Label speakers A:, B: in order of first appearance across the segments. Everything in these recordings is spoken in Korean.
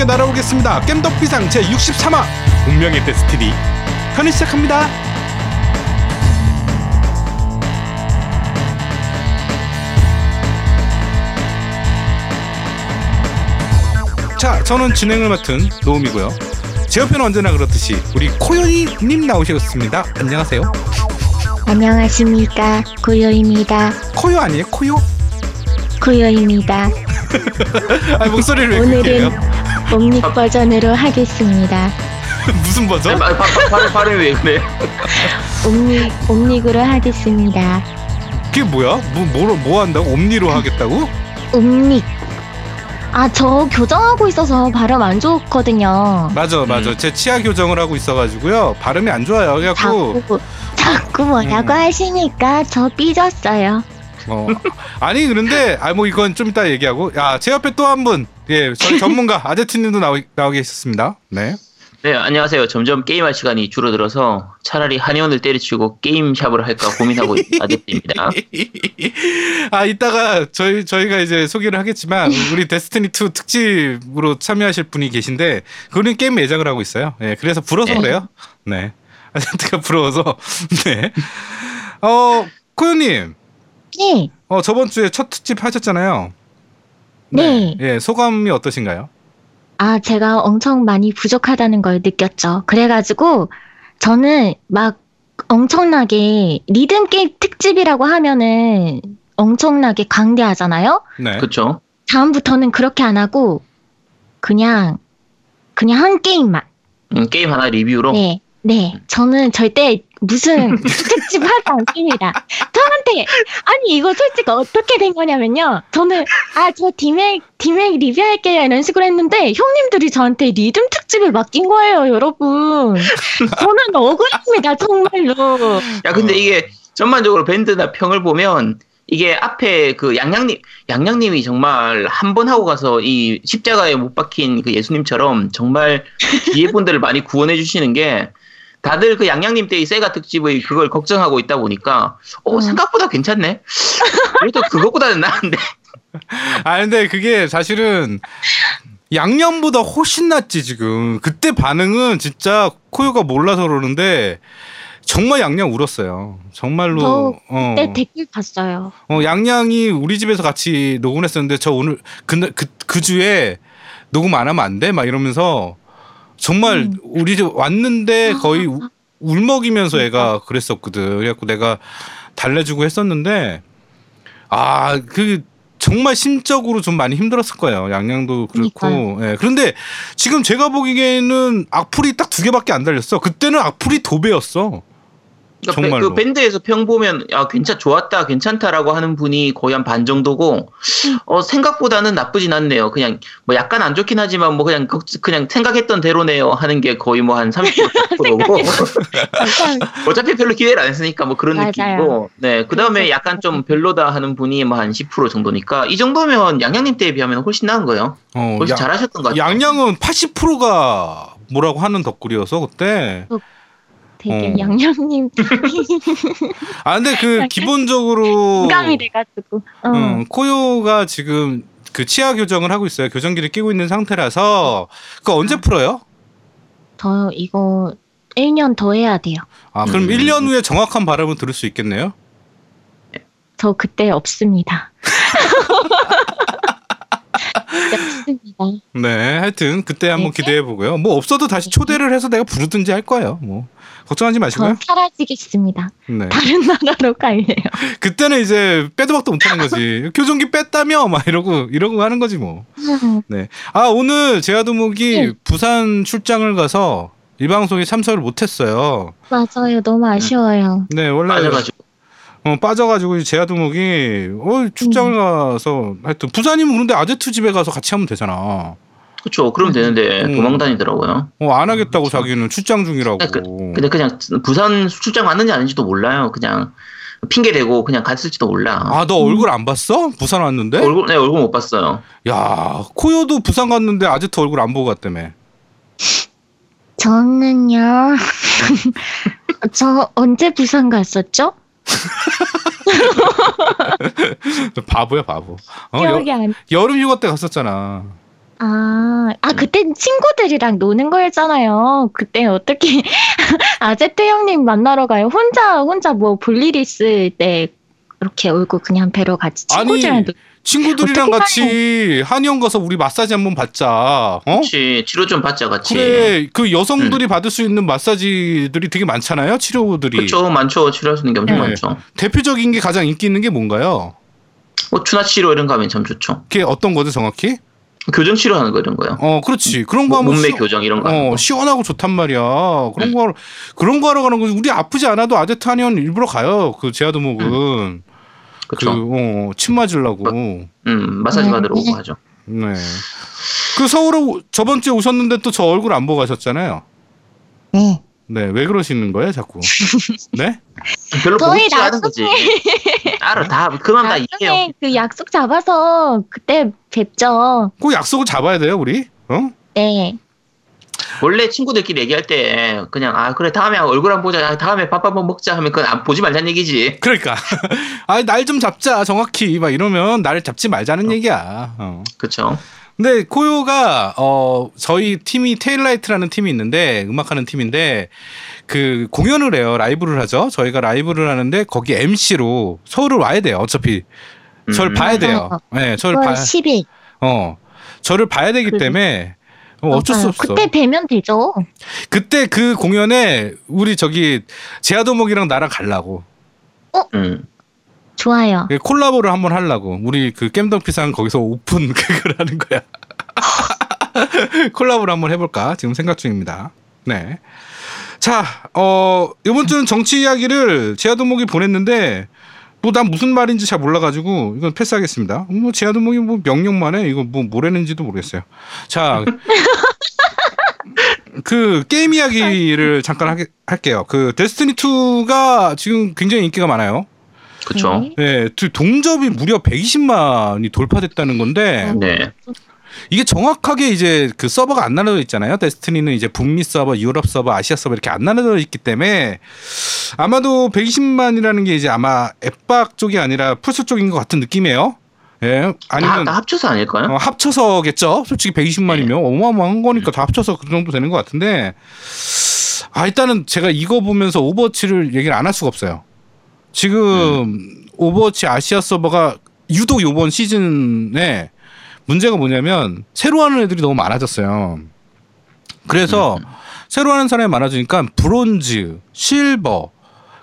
A: 함께 날아오겠습니다. 겜덕비상 제63화 운명의 데스티니 편을 시작합니다. 자, 저는 진행을 맡은 노움이고요. 제 옆에는 언제나 그렇듯이 우리 코요이님 나오셨습니다. 안녕하세요.
B: 안녕하십니까 고요입니다.
A: 코요 아니에요? 코요?
B: 고요입니다.
A: 아 목소리를 왜 그렇게
B: 오늘은
A: 해요?
B: 옴닉 버전으로 하겠습니다.
A: 무슨 버전?
C: 발, 발, 발, 발이 왜 그래?
B: 옴닉 옴닉으로 하겠습니다.
A: 그게 뭐야? 뭐, 뭐, 뭐 한다고? 옴니로 하겠다고?
B: 옴닉. 아 저 교정하고 있어서 발음 안 좋거든요.
A: 맞아, 맞아. 제 치아 교정을 하고 있어가지고요. 발음이 안 좋아요. 그래갖고,
B: 자꾸 자꾸 뭐라고
A: 음.
B: 하시니까 저 삐졌어요.
A: 어. 아니, 그런데, 아, 뭐 이건 좀 이따 얘기하고. 야, 제 옆에 또 한 분. 예, 저희 전문가 아제트님도 나오, 나오게 있었습니다. 네.
C: 네, 안녕하세요. 점점 게임할 시간이 줄어들어서 차라리 한의원을 때려치고 게임 샵을 할까 고민하고 있는 아저씨입니다.
A: 아, 이따가 저희, 저희가 이제 소개를 하겠지만, 우리 데스티니 2 특집으로 참여하실 분이 계신데, 그분은 게임 매장을 하고 있어요. 예, 그래서 부러서
C: 네.
A: 그래요. 네. 아제트가 부러워서. 네. 어, 코요님.
B: 네.
A: 어, 저번 주에 첫 특집 하셨잖아요.
B: 네.
A: 예, 소감이 어떠신가요?
B: 아 제가 엄청 많이 부족하다는 걸 느꼈죠. 그래가지고 저는 막 엄청나게 리듬 게임 특집이라고 하면은 엄청나게 광대하잖아요.
A: 네.
C: 그쵸?
B: 다음부터는 그렇게 안 하고 그냥 그냥 한 게임만.
C: 음, 게임 하나 리뷰로.
B: 네, 네. 저는 절대 무슨 특집 하지 않습니다. 저한테 아니 이거 솔직히 어떻게 된 거냐면요. 저는 아 저 디맥 디맥 리뷰할게요 이런 식으로 했는데 형님들이 저한테 리듬 특집을 맡긴 거예요, 여러분. 저는 억울합니다 정말로.
C: 야, 근데
A: 어.
C: 이게 전반적으로 밴드나 평을 보면 이게 앞에 그 양양님, 양양님이 정말 한 번 하고 가서 이 십자가에 못 박힌 그 예수님처럼 정말 뒤에 분들을 많이 구원해 주시는 게 다들 그 양양님 때이 세가 특집의 그걸 걱정하고 있다 보니까 어,
B: 음.
C: 생각보다 괜찮네? 그래도 그것보다는 나은데.
A: 아 근데 그게 사실은 양념보다 훨씬 낫지 지금. 그때 반응은 진짜 코요가 몰라서 그러는데 정말 양양 울었어요. 정말로.
B: 저
A: 어.
B: 네 댓글 봤어요.
A: 어, 양양이 우리 집에서 같이 녹음을 했었는데 저 오늘 그, 그, 그 주에 녹음 안 하면 안 돼? 막 이러면서 정말
B: 음.
A: 우리 집 왔는데 거의 우- 울먹이면서 애가 그랬었거든. 그래갖고 내가 달래주고 했었는데 아, 그 정말 심적으로 좀 많이 힘들었을 거예요. 양양도 그렇고. 예. 그런데 지금 제가 보기에는 악플이 딱 두 개밖에 안 달렸어. 그때는 악플이 도배였어.
C: 그러니까
A: 정말로.
C: 그 밴드에서 평 보면 야 괜찮 좋았다 괜찮다라고 하는 분이 거의 한 반 정도고 어 생각보다는 나쁘진 않네요. 그냥 뭐 약간 안 좋긴 하지만 뭐 그냥 걱- 그냥 생각했던 대로네요 하는 게 거의 뭐 한 30%고
B: 감사합니다.
C: 어차피 별로 기대를 안 했으니까 뭐 그런
B: 맞아요.
C: 느낌이고 네 그다음에
B: 그래서
C: 약간 좀 별로다 하는 분이 뭐 한 10% 정도니까 이 정도면 양양님 때에 비하면 훨씬 나은 거예요.
A: 어,
C: 훨씬
A: 야-
C: 잘하셨던 것 같아요.
A: 양양은 80%가 뭐라고 하는 덕글이어서 그때
B: 되게
A: 어.
B: 양양님
A: 아 근데 그 기본적으로
B: 공감이 돼가지고. 어.
A: 음, 코요가 지금 그 치아 교정을 하고 있어요. 교정기를 끼고 있는 상태라서 그거 언제 풀어요?
B: 저 이거 1년 더 해야 돼요.
A: 아 그럼
C: 음.
A: 1년 후에 정확한 발음을 들을 수 있겠네요.
B: 저 그때 없습니다. 없습니다.
A: 네, 하여튼 그때 한번
B: 네.
A: 기대해 보고요. 뭐 없어도 다시 초대를 해서 내가 부르든지 할 거예요. 뭐 걱정하지 마시고요.
B: 전 사라지겠습니다.
A: 네,
B: 다른 나라로 갈래요.
A: 그때는 이제 빼도 박도 못하는 거지. 교정기 뺐다며 막 이러고 이러고 하는 거지 뭐. 네. 아 오늘 제아도목이
B: 네.
A: 부산 출장을 가서 이 방송에 참석을 못했어요.
B: 맞아요. 너무 아쉬워요.
A: 네 원래
C: 맞아가지고
A: 어, 빠져가지고 제아도목이 어, 출장을 가서 하여튼 부산이면 그런데 아제트 집에 가서 같이 하면 되잖아.
C: 그렇죠. 그러면 되는데
A: 음.
C: 도망 다니더라고요.
A: 어, 안 하겠다고 자기는 출장 중이라고.
C: 그, 근데 그냥 부산 출장 왔는지 아닌지도 몰라요. 그냥 핑계 대고 그냥 갔을지도 몰라.
A: 아 너 얼굴 안 봤어? 부산 왔는데?
C: 얼굴 네 얼굴 못 봤어요.
A: 야 코요도 부산 갔는데 아제트 얼굴 안 보고 갔다며.
B: 저는요. 저 언제 부산 갔었죠?
A: 바보야 바보. 어,
B: 기억이 안.
A: 여, 름 휴가 때 갔었잖아.
B: 아, 아, 그때 친구들이랑 노는 거였잖아요. 그때 어떻게, 아제트 형님 만나러 가요? 혼자, 혼자 뭐 볼일 있을 때, 이렇게 얼굴 그냥 뵈러 같이 친구들이랑
A: 아니,
B: 노
A: 친구들이랑 같이 한의원 가서 우리 마사지 한번 받자. 어?
C: 혹시 치료 좀 받자 같이.
A: 그래 그 여성들이 받을 수 있는 마사지들이 되게 많잖아요 치료들이
C: 그렇죠, 많죠. 치료할 수 있는 게 엄청
A: 네.
C: 많죠.
A: 대표적인 게 가장 인기 있는 게 뭔가요?
C: 뭐 추나 치료 이런 거 하면 참 좋죠.
A: 그게 어떤 거죠 정확히?
C: 교정 치료하는 거 이런 거요.
A: 어 그렇지 그런 거
C: 뭐,
A: 하면
C: 몸매
A: 시-
C: 교정 이런 거.
A: 어
C: 거.
A: 시원하고 좋단 말이야 그런
C: 음.
A: 거 그런 거 하러 가는 거지 우리 아프지 않아도 한의원 일부러 가요 그 제아도목은 그
C: 그렇죠.
A: 어, 침 맞으려고
C: 음, 마사지
B: 음.
C: 받으러 오고 하죠.
A: 네. 그 서울에 오- 저번 주에 오셨는데 또 저 얼굴 안 보고 가셨잖아요.
B: 네.
A: 네, 왜 그러시는 거예요, 자꾸? 네?
C: 별로 보고 싶지 않은 거지. 알아, 다 그만 다 이해요.
B: 나중에 그 약속 잡아서 그때 뵙죠.
A: 꼭 약속을 잡아야 돼요, 우리? 어?
B: 네.
C: 원래 친구들끼리 얘기할 때 그냥 아 그래 다음에 얼굴 안 보자, 다음에 밥 한번 먹자 하면 그건 안 보지 말자는 얘기지.
A: 그러니까. 아, 날 좀 잡자, 정확히. 막 이러면 나를 잡지 말자는 얘기야. 어.
C: 그렇죠.
A: 근데 코요가 어 저희 팀이 테일라이트라는 팀이 있는데 음악하는 팀인데 그 공연을 해요 라이브를 하죠 저희가 라이브를 하는데 거기 MC로 서울을 와야 돼요 어차피 저를
C: 음.
A: 봐야 돼요
B: 맞아요.
A: 네 저를
B: 9월
A: 봐
B: 10일.
A: 어 저를 봐야 되기
B: 그래.
A: 때문에 어, 어쩔 수
B: 맞아요.
A: 없어
B: 그때 뵈면 되죠.
A: 그때 그 공연에 우리 저기 제아도목이랑 나랑 갈라고
C: 음.
B: 좋아요.
A: 그 콜라보를 한번 하려고 우리 그 겜덕비상 거기서 오픈 그걸 하는 거야 콜라보를 한번 해볼까 지금 생각 중입니다 네. 자, 어, 이번 주는 정치 이야기를 제아도목이 보냈는데, 뭐, 난 무슨 말인지 잘 몰라가지고, 이건 패스하겠습니다. 뭐, 제아도목이 뭐 명령만 해. 이거 뭐, 뭐라는지도 모르겠어요. 자, 그, 게임 이야기를 잠깐 하게, 할게요. 그, 데스티니2가 지금 굉장히 인기가 많아요.
C: 그렇죠.
B: 네.
A: 네, 그 동접이 무려 120만이 돌파됐다는 건데,
C: 네.
A: 이게 정확하게 이제 그 서버가 안 나눠져 있잖아요. 데스티니는 이제 북미 서버, 유럽 서버, 아시아 서버 이렇게 안 나눠져 있기 때문에 아마도 120만이라는 게 이제 아마 엑박 쪽이 아니라 플스 쪽인 것 같은 느낌이에요. 예.
C: 다,
A: 아니면
C: 다 합쳐서 아닐까요?
A: 어, 합쳐서겠죠. 솔직히 120만이면 어마어마한 거니까 다 합쳐서 그 정도 되는 것 같은데 아 일단은 제가 이거 보면서 오버워치를 얘기를 안 할 수가 없어요. 지금 오버워치 아시아 서버가 유독 요번 시즌에 문제가 뭐냐면 새로 하는 애들이 너무 많아졌어요. 그래서 새로 하는 사람이 많아지니까 브론즈, 실버,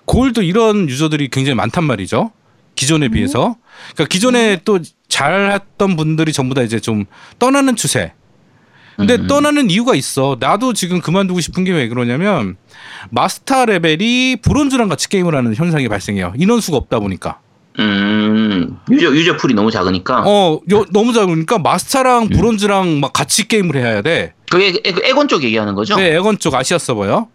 A: 골드 이런 유저들이 굉장히 많단 말이죠. 기존에 비해서. 그러니까 기존에 또 잘했던 분들이 전부 다 이제 좀 떠나는 추세. 근데
C: 음.
A: 떠나는 이유가 있어. 나도 지금 그만두고 싶은 게 왜 그러냐면 마스터 레벨이 브론즈랑 같이 게임을 하는 현상이 발생해요. 인원수가 없다 보니까.
C: 음, 유저, 유저 풀이 너무 작으니까.
A: 어, 요- 너무 작으니까 마스터랑 브론즈랑 막 같이 게임을 해야 돼.
C: 그게 에- 엑원 쪽 얘기하는 거죠?
A: 네, 엑원 쪽 아시아 서버요.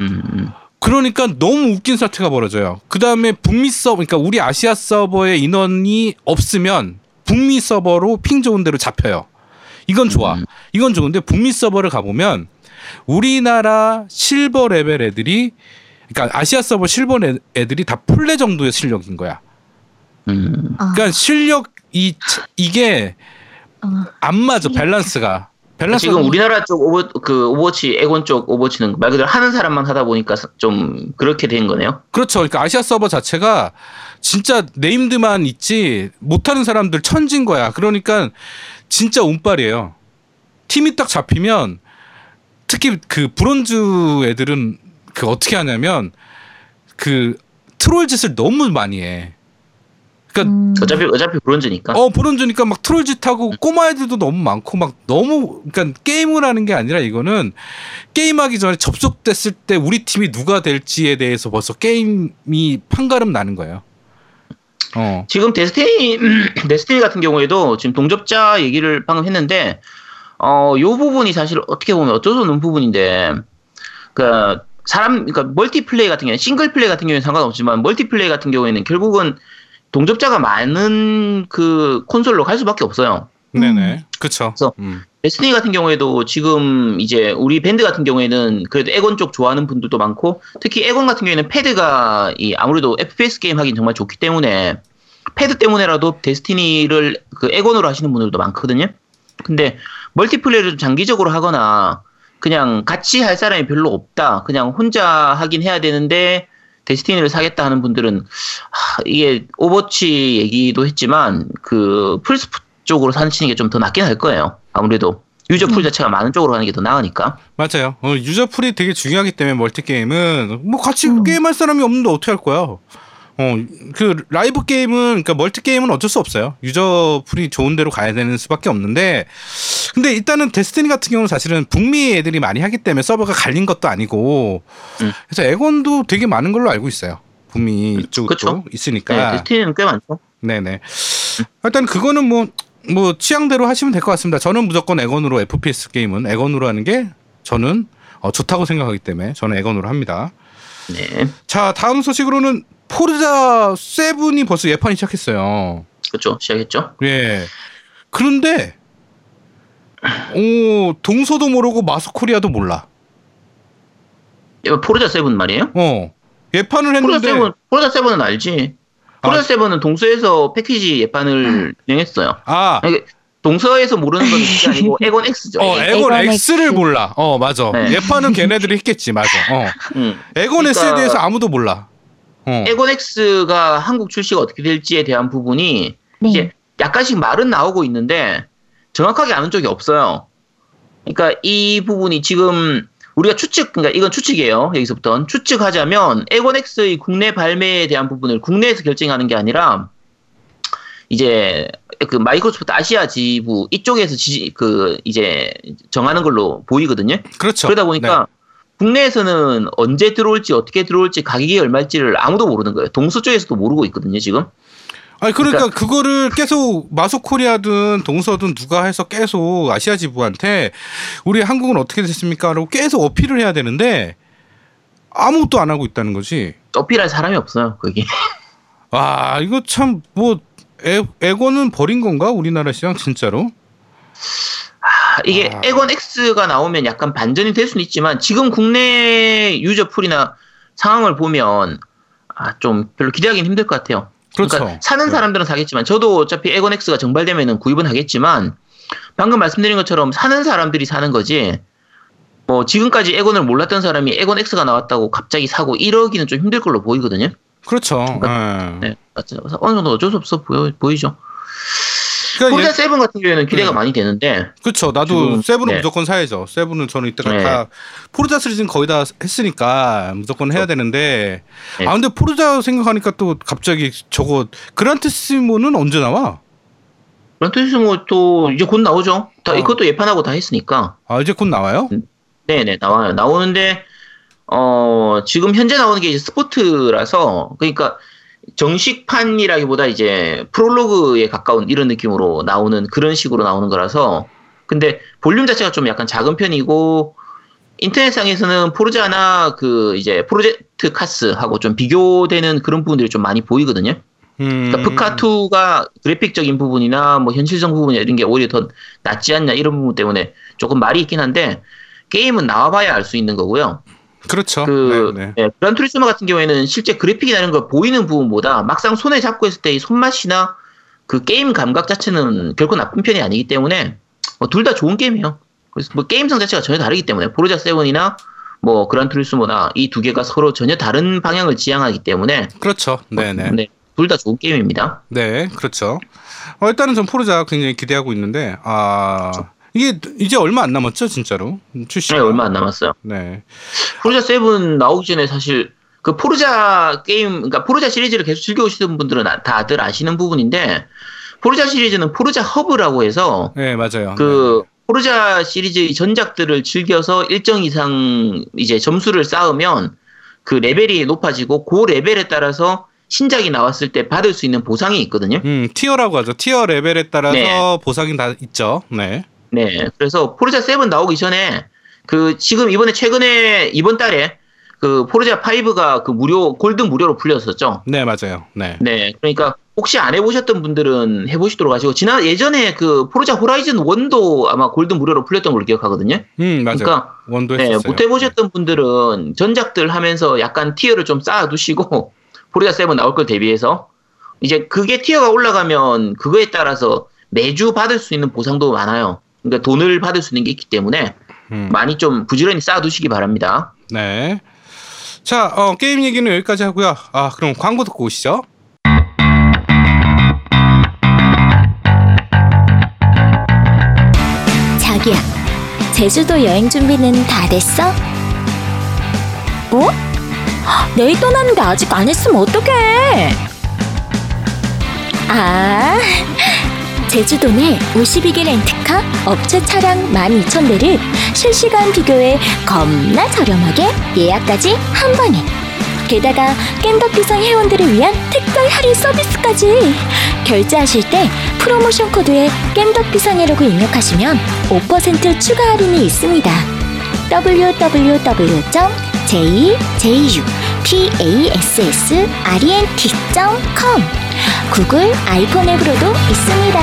C: 음, 음.
A: 그러니까 너무 웃긴 사태가 벌어져요. 그 다음에 북미 서버, 그러니까 우리 아시아 서버에 인원이 없으면 북미 서버로 핑 좋은 대로 잡혀요. 이건 좋아.
C: 음.
A: 이건 좋은데 북미 서버를 가보면 우리나라 실버 레벨 애들이 그러니까 아시아 서버 실버 애- 애들이 다 플레 정도의 실력인 거야.
C: 음.
B: 아,
A: 그러니까 실력 이 이게
B: 어,
A: 안 맞아 밸런스가. 밸런스
C: 지금 우리나라 쪽 오버, 그 오버워치, 엑원 쪽 오버워치는 말 그대로 하는 사람만 하다 보니까 사- 좀 그렇게 된 거네요.
A: 그렇죠. 그러니까 아시아 서버 자체가 진짜 named만 있지 못하는 사람들 천진 거야. 그러니까 진짜 운빨이에요. 팀이 딱 잡히면 특히 그 브론즈 애들은 그 어떻게 하냐면 그 트롤 짓을 너무 많이 해. 그러니까
B: 음,
C: 어차피, 어차피 브론즈니까.
A: 어 브론즈니까 막 트롤 짓하고 꼬마 애들도 너무 많고 막 너무 그러니까 게임을 하는 게 아니라 이거는 게임하기 전에 접속됐을 때 우리 팀이 누가 될지에 대해서 벌써 게임이 판가름 나는 거예요. 어.
C: 지금 데스티니, 데스티니 같은 경우에도 지금 동접자 얘기를 방금 했는데, 어, 요 부분이 사실 어떻게 보면 어쩔 수 없는 부분인데, 그, 사람, 그러니까 멀티플레이 같은 경우에, 싱글 플레이 같은 경우에는 상관없지만, 멀티플레이 같은 경우에는 결국은 동접자가 많은 그 콘솔로 갈 수밖에 없어요.
A: 네네. 그쵸.
C: 그래서
A: 음.
C: 데스티니 같은 경우에도 지금 이제 우리 밴드 같은 경우에는 그래도 엑원 쪽 좋아하는 분들도 많고 특히 엑원 같은 경우에는 패드가 이 아무래도 FPS 게임 하긴 정말 좋기 때문에 패드 때문에라도 데스티니를 그 엑원으로 하시는 분들도 많거든요. 근데 멀티플레이를 좀 장기적으로 하거나 그냥 같이 할 사람이 별로 없다. 그냥 혼자 하긴 해야 되는데 데스티니를 사겠다 하는 분들은 하, 이게 오버워치 얘기도 했지만 그 플스 쪽으로 사시는 게 좀 더 낫긴 할 거예요. 아무래도 유저 풀
B: 음.
C: 자체가 많은 쪽으로 가는 게 더 나으니까.
A: 맞아요. 어, 유저 풀이 되게 중요하기 때문에 멀티 게임은 뭐 같이
B: 음.
A: 게임할 사람이 없는데 어떻게 할 거야? 어, 그 라이브 게임은 그러니까 멀티 게임은 어쩔 수 없어요. 유저 풀이 좋은 데로 가야 되는 수밖에 없는데 근데 일단은 데스티니 같은 경우는 사실은 북미 애들이 많이 하기 때문에 서버가 갈린 것도 아니고
C: 음.
A: 그래서 엑원도 되게 많은 걸로 알고 있어요. 북미 쪽도
C: 그쵸. 네,
A: 있으니까.
C: 데스티니는 꽤 많죠.
A: 네네. 일단 그거는 뭐, 뭐, 취향대로 하시면 될 것 같습니다. 저는 무조건 엑원으로 FPS 게임은 엑원으로 하는 게 저는 어, 좋다고 생각하기 때문에 저는 엑원으로 합니다.
C: 네,
A: 자, 다음 소식으로는 포르자 7이 벌써 예판이 시작했어요.
C: 그렇죠. 시작했죠.
A: 예. 그런데, 오, 동서도 모르고 마스코리아도 몰라.
C: 포르자 세븐 말이에요?
A: 어. 예판을
C: 포르자
A: 했는데,
C: 세븐, 포르자 세븐은 알지. 포르자
A: 아.
C: 세븐은 동서에서 패키지 예판을 진행했어요.
A: 아,
C: 동서에서 모르는 건 아니고 에곤 X죠.
A: 어,
C: 에곤.
A: X를
B: X.
A: 몰라. 어, 맞아.
C: 네.
A: 예판은 걔네들이 했겠지, 맞아. 어.
C: 음.
A: 에건 X에
C: 그러니까-
A: 대해서 아무도 몰라. 어.
C: 에곤 X가 한국 출시가 어떻게 될지에 대한 부분이
B: 네.
C: 이제 약간씩 말은 나오고 있는데 정확하게 아는 쪽이 없어요. 그러니까 이 부분이 지금 우리가 추측, 그러니까 이건 추측이에요. 여기서부터 추측하자면 X의 국내 발매에 대한 부분을 국내에서 결정하는 게 아니라 이제 그 마이크로소프트 아시아 지부 이쪽에서 지, 그 이제 정하는 걸로 보이거든요.
A: 그렇죠.
C: 그러다 보니까 국내에서는 언제 들어올지 어떻게 들어올지 가격이 얼마일지를 아무도 모르는 거예요. 동서 쪽에서도 모르고 있거든요, 지금.
A: 아니 그러니까 그거를 계속 마소코리아든 동서든 누가 해서 계속 아시아 지부한테 우리 한국은 어떻게 됐습니까?라고 계속 어필을 해야 되는데 아무것도 안 하고 있다는 거지.
C: 어필할 사람이 없어요, 거기.
A: 와 이거 참 뭐 에고는 버린 건가 우리나라 시장 진짜로?
C: 아, 이게
A: 아.
C: 에건 X가 나오면 약간 반전이 될 수는 있지만 지금 국내 유저 풀이나 상황을 보면 아, 좀 별로 기대하기는 힘들 것 같아요.
A: 그렇죠.
C: 그러니까 사는
A: 네.
C: 사람들은 사겠지만 저도 어차피 에건 X가 정발되면은 구입은 하겠지만 방금 말씀드린 것처럼 사는 사람들이 사는 거지. 뭐 지금까지 에건을 몰랐던 사람이 에건 X가 나왔다고 갑자기 사고 이러기는 좀 힘들 걸로 보이거든요.
A: 그렇죠.
C: 그러니까-
A: 예.
C: 네, 그래서 어느 정도 어쩔 수 없어 보여, 보이죠.
A: 그러니까
C: Forza
A: 얘-
C: Seven 같은 경우에는 기대가
A: 네.
C: 많이 되는데
A: 그렇죠. 나도
C: 지금-
A: Seven은
C: 네.
A: 무조건 사야죠. Seven은 저는 이때가
C: 네.
A: 다 Forza 시리즈는 거의 다 했으니까 무조건 해야 되는데
C: 네.
A: 아 근데 Forza 생각하니까 또 갑자기 저거 Gran Turismo는 언제 나와?
C: Gran Turismo 또 이제 곧 나오죠. 다
A: 어.
C: 이것도 예판하고 다 했으니까.
A: 아 이제 곧 나와요?
C: 네네 나와요. 나오는데 어 지금 현재 나오는 게 이제 스포트라서 그러니까 정식판이라기보다 이제 프롤로그에 가까운 이런 느낌으로 나오는 그런 식으로 나오는 거라서 근데 볼륨 자체가 좀 약간 작은 편이고 인터넷상에서는 포르자나 그 이제 프로젝트 카스하고 좀 비교되는 그런 부분들이 좀 많이 보이거든요.
A: 음.
C: 그러니까 프카2가 그래픽적인 부분이나 뭐 현실성 부분이나 이런 게 오히려 더 낫지 않냐 이런 부분 때문에 조금 말이 있긴 한데 게임은 나와봐야 알 수 있는 거고요.
A: 그렇죠.
C: 그
A: 네, 네.
C: 예, 그란 투리스모 같은 경우에는 실제 그래픽이나 이런 걸 보이는 부분보다 막상 손에 잡고 있을 때 이 손맛이나 그 게임 감각 자체는 결코 나쁜 편이 아니기 때문에 뭐 둘다 좋은 게임이에요. 그래서 뭐 게임성 자체가 전혀 다르기 때문에 포르자 세븐이나 뭐 그란 투리스모나 이 두 개가 서로 전혀 다른 방향을 지향하기 때문에
A: 그렇죠. 네네.
C: 둘다 좋은 게임입니다.
A: 네, 그렇죠. 어, 일단은 전 포르자 굉장히 기대하고 있는데 아 이게 이제 얼마 안 남았죠, 진짜로 출시.
C: 네, 얼마 안 남았어요.
A: 네.
C: Forza 7 나오기 전에 사실 그 Forza 게임, 그러니까 Forza 시리즈를 계속 즐겨오시는 분들은 아- 다들 아시는 부분인데 Forza 시리즈는 Forza Hub라고 해서
A: 네, 맞아요.
C: 그 Forza 시리즈 전작들을 즐겨서 일정 이상 이제 점수를 쌓으면 그 레벨이 높아지고 그 레벨에 따라서 신작이 나왔을 때 받을 수 있는 보상이 있거든요.
A: 음, tier라고 하죠. tier 레벨에 따라서
C: 네.
A: 보상이 다 있죠. 네.
C: 네. 그래서 포르자 7 나오기 전에 그 지금 이번에 최근에 이번 달에 그 포르자 5가 그 무료 골든 무료로 풀렸었죠.
A: 네, 맞아요. 네.
C: 네. 그러니까 혹시 안 해보셨던 분들은 해보시도록 하시고 지난 예전에 그 포르자 호라이즌 1도 아마 골든 무료로 풀렸던 걸로 기억하거든요.
A: 음, 맞아요.
C: 그러니까
A: 원도
C: 네,
A: 했었어요.
C: 못 해보셨던 분들은 전작들 하면서 약간 티어를 좀 쌓아두시고 포르자 7 나올 걸 대비해서 이제 그게 티어가 올라가면 그거에 따라서 매주 받을 수 있는 보상도 많아요. 그러니까 돈을 받을 수 있는 게 있기 때문에
A: 음.
C: 많이 좀 부지런히 쌓아두시기 바랍니다.
A: 네. 자, 어, 게임 얘기는 여기까지 하고요. 아, 그럼 광고 듣고 오시죠.
D: 자기야, 제주도 여행 준비는 다 됐어? 뭐? 내일 떠나는데 아직 안 했으면 어떡해? 아, 제주도 내 52개 렌트카 업체 차량 12,000대를 실시간 비교해 겁나 저렴하게 예약까지 한 번에. 게다가 깸덕비상 회원들을 위한 특별 할인 서비스까지. 결제하실 때 프로모션 코드에 깸덕비상이라고 입력하시면 5% 추가 할인이 있습니다. www.jjupassrent.com 구글 아이폰 앱으로도 있습니다.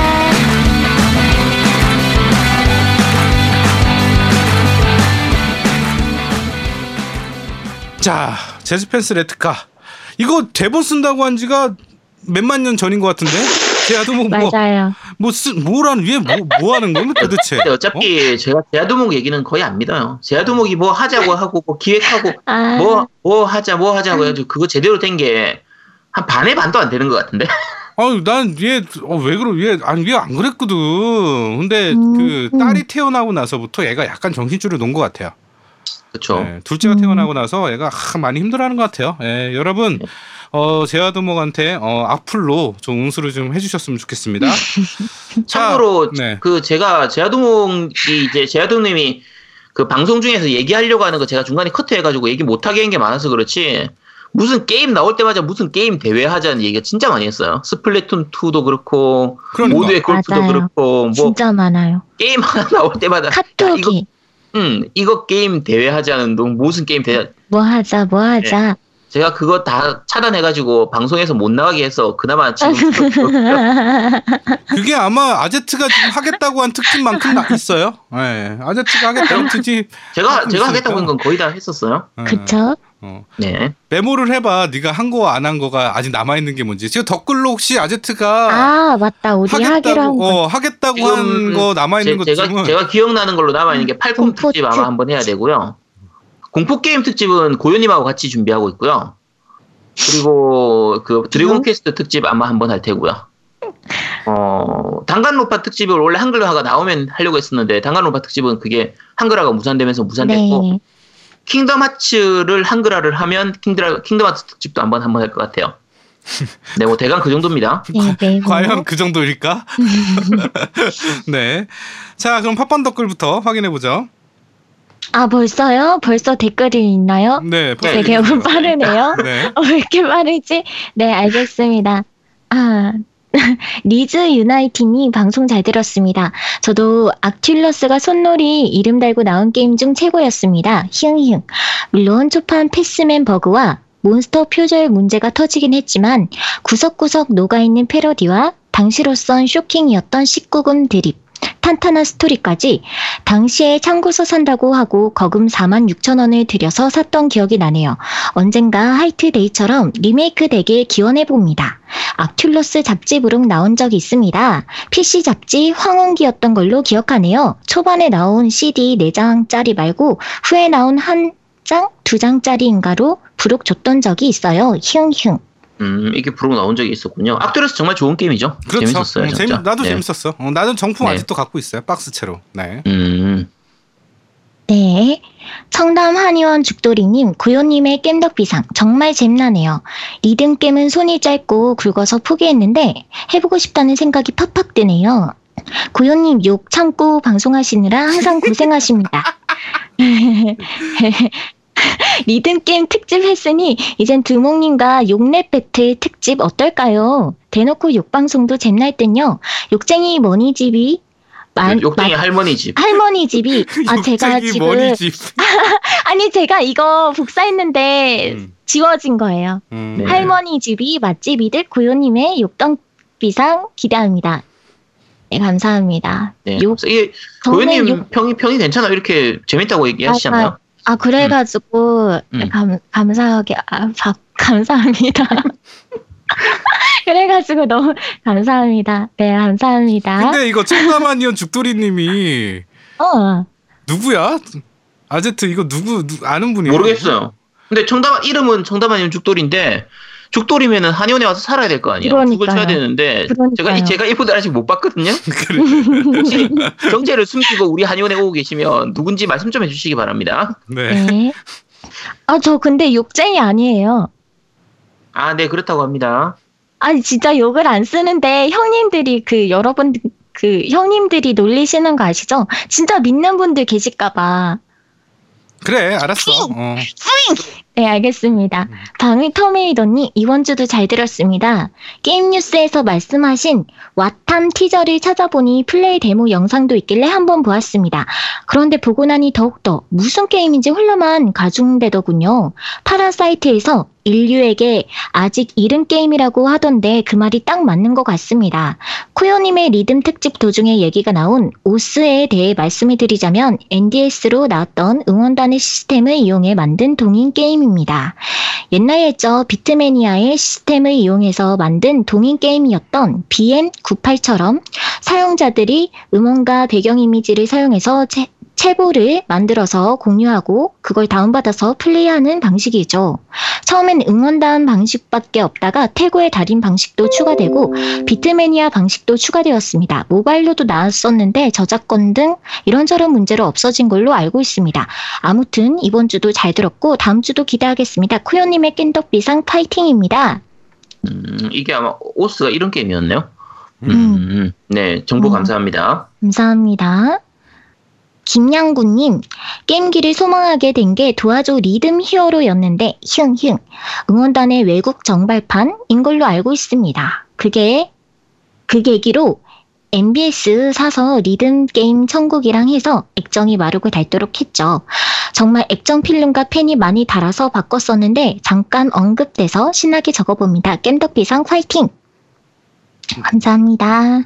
A: 자, 제즈펜스 레트카. 이거 대본 쓴다고 한 지가 몇만 년 전인 것 같은데? 제아도 뭐, 뭐,
B: 맞아요.
A: 뭐, 쓰, 뭐라는, 위에 뭐, 뭐 하는 거면 도대체?
C: 어차피 제가 제아도목 얘기는 거의 안 믿어요. 제아도목이 뭐 하자고 하고 뭐 기획하고
B: 아,
C: 뭐 뭐 하자 뭐 하자고 해가지고 그거 제대로 된 게 한 반의 반도 안 되는 것 같은데.
A: 아유, 난 얘, 어, 왜 그러, 얘, 아니, 얘 안 그랬거든. 근데
B: 음,
A: 그
B: 음.
A: 딸이 태어나고 나서부터 얘가 약간 정신줄을 놓은 것 같아요.
C: 그렇죠.
A: 네, 둘째가
B: 음.
A: 태어나고 나서 얘가 하, 많이 힘들어하는 것 같아요. 예, 여러분, 어, 제아도목한테 어, 악플로 좀 응수를 좀 해주셨으면 좋겠습니다. 자,
C: 참고로
A: 네.
C: 그 제가 제아도목이 이제 제아도님이 그 방송 중에서 얘기하려고 하는 거 제가 중간에 커트해가지고 얘기 못하게 한 게 많아서 그렇지 무슨 게임 나올 때마다 무슨 게임 대회 하자는 얘기가 진짜 많이 했어요. Splatoon 2도 그렇고
A: 그러니까.
C: 모두의 골프도
B: 맞아요.
C: 그렇고 뭐
B: 진짜 많아요.
C: 게임 하나 나올 때마다 야, 이거
B: 카톡이
C: 음 이거 게임 대회 하자는 동 무슨 게임 대회
B: 뭐 하자 뭐 하자.
C: 제가 그거 다 차단해가지고 방송에서 못 나가게 해서 그나마 지금
A: 그게 아마 아제트가 지금 하겠다고 한 특집만큼 나 있어요. 예, 아제트가 하겠다고 특집.
C: 제가 제가
A: 있으니까.
C: 하겠다고 한 건 거의 다 했었어요.
A: 예,
B: 그쵸?
A: 어.
C: 네.
A: 메모를 해봐. 네가 한 거 안 한 거가 아직 남아 있는 게 뭔지. 지금 댓글로 혹시 아제트가
B: 아 맞다 우리 하기로 한
A: 하겠다고
B: 거.
A: 어, 하겠다고 한
C: 지금
A: 거 남아 있는
C: 제, 것가
A: 중은
C: 제가 기억나는 걸로 남아 있는 게 Falcom
B: 공포
C: 특집 아마
B: 특-
C: 한번 해야 되고요. 공포 게임 특집은 고요님하고 같이 준비하고 있고요. 그리고 그 Dragon
B: 음.
C: 퀘스트 특집 아마 한번 할 테고요. 어 단간로파 특집을 원래 한글화가 나오면 하려고 했었는데 단간로파 특집은 그게 한글화가 무산되면서 무산됐고
B: 네.
C: Kingdom Hearts를 한글화를 하면 킹드라, Kingdom Hearts 특집도 한번 한번 할 것 같아요. 네, 뭐 대강 그 정도입니다.
B: 네, 네.
A: 과연 그 정도일까? 네. 자, 그럼 팟빵 댓글부터 확인해 보죠.
B: 아 벌써요? 벌써 댓글이 있나요?
A: 네.
C: 네.
B: 되게
A: 팟빵
B: 빠르네요.
A: 네.
B: 어, 왜 이렇게 빠르지? 네, 알겠습니다. 아, 리즈 유나이티님 방송 잘 들었습니다. 저도 Arcturus가 손노리 이름 달고 나온 게임 중 최고였습니다. 히응히응. 물론 초판 패스맨 버그와 몬스터 표절 문제가 터지긴 했지만 구석구석 녹아있는 패러디와 당시로선 쇼킹이었던 19금 드립, 탄탄한 스토리까지 당시에 참고서 산다고 하고 거금 4만 6천 원을 들여서 샀던 기억이 나네요. 언젠가 화이트데이처럼 리메이크 되길 기원해봅니다. 악튠러스 잡지 부록 나온 적이 있습니다. PC 잡지 황혼기였던 걸로 기억하네요. 초반에 나온 CD 4장짜리 말고 후에 나온 한 장, 두 장짜리인가로 부록 줬던 적이 있어요. 흉흉.
C: 음, 이게 부록 나온 적이 있었군요. 악도레스 정말 좋은 게임이죠.
A: 그렇죠.
C: 재밌었어요.
A: 어,
C: 진짜.
A: 재밌- 나도
C: 네.
A: 재밌었어. 어, 나는 정품
C: 네.
A: 아직도 갖고 있어요. 박스채로. 네.
C: 음,
B: 네. 청담 한의원 죽돌이님, 구요님의 깸덕비상 정말 잼나네요. 리듬 게임은 손이 짧고 굵어서 포기했는데 해보고 싶다는 생각이 팍팍 드네요. 구요님 욕 참고 방송하시느라 항상 고생하십니다. 리듬 게임 특집 했으니 이젠 두목님과 욕랩 배틀 특집 어떨까요? 대놓고 욕 방송도 잼날 땐요. 욕쟁이 머니집이 만-
C: 욕쟁이 할머니 집.
B: 할머니 집이 아 제가 지금
A: 머리집.
B: 아니 제가 이거 복사했는데
A: 음.
B: 지워진 거예요.
A: 음.
C: 네.
B: 할머니 집이 맛집이들 고요님의 욕덕비상 기대합니다. 네 감사합니다.
C: 네. 고현님
B: 욕-
C: 평이 평이 괜찮아 이렇게 재밌다고 얘기하시잖아요.
B: 아 그래가지고
C: 음.
B: 감 감사하게 아 박- 감사합니다. 그래가지고 너무 감사합니다. 네, 감사합니다.
A: 근데 이거 청담아니언 죽돌이님이
B: 어,
A: 누구야? 아제트 이거 누구, 누, 아는 분이에요?
C: 모르겠어요. 근데 청담 이름은 청담아니면 죽돌인데 죽돌이면은 한의원에 와서 살아야 될 거 아니에요. 죽을
B: 그러니까요.
C: 쳐야 되는데
B: 그러니까요.
C: 제가 제가 이분들 아직 못 봤거든요. 혹시 경제를 숨기고 우리 한의원에 오고 계시면 누군지 말씀 좀 해주시기 바랍니다.
A: 네.
B: 네. 아, 저 근데 욕쟁이 아니에요.
C: 아, 네 그렇다고 합니다.
B: 아니, 진짜 욕을 안 쓰는데 형님들이 그 여러분 그 형님들이 놀리시는 거 아시죠? 진짜 믿는 분들 계실까봐.
A: 그래, 알았어. 어.
B: 네, 알겠습니다. 방위 터메이더님, 이번 주도 잘 들었습니다. 게임 뉴스에서 말씀하신 Wattam 티저를 찾아보니 플레이 데모 영상도 있길래 한번 보았습니다. 그런데 보고 나니 더욱더 무슨 게임인지 혼란만 가중되더군요. 파라사이트에서 인류에게 아직 이른 게임이라고 하던데 그 말이 딱 맞는 것 같습니다. 코요님의 리듬 특집 도중에 얘기가 나온 osu에 대해 말씀을 드리자면 NDS로 나왔던 응원단의 시스템을 이용해 만든 동인 게임입니다. 옛날에 저 비트매니아의 시스템을 이용해서 만든 동인 게임이었던 BM98처럼 사용자들이 음원과 배경 이미지를 사용해서 체, 체보를 만들어서 공유하고 그걸 다운받아서 플레이하는 방식이죠. 처음엔 응원단 방식밖에 없다가 태고의 달인 방식도 추가되고 비트매니아 방식도 추가되었습니다. 모바일로도 나왔었는데 저작권 등 이런저런 문제로 없어진 걸로 알고 있습니다. 아무튼 이번 주도 잘 들었고 다음 주도 기대하겠습니다. 쿠요님의 깬덕비상 파이팅입니다.
C: 음, 이게 아마 오스가 이런 게임이었네요. 음,
B: 음.
C: 음. 네 정보
B: 음.
C: 감사합니다.
B: 감사합니다. 김양구님, 게임기를 소망하게 된 게 도와줘 리듬 히어로였는데, 흉흉. 응원단의 외국 정발판인 걸로 알고 있습니다. 그게, 그 계기로 MBS 사서 리듬 게임 천국이랑 해서 액정이 마르고 닳도록 했죠. 정말 액정 필름과 펜이 많이 달아서 바꿨었는데, 잠깐 언급돼서 신나게 적어봅니다. 겜덕비상 화이팅! 감사합니다.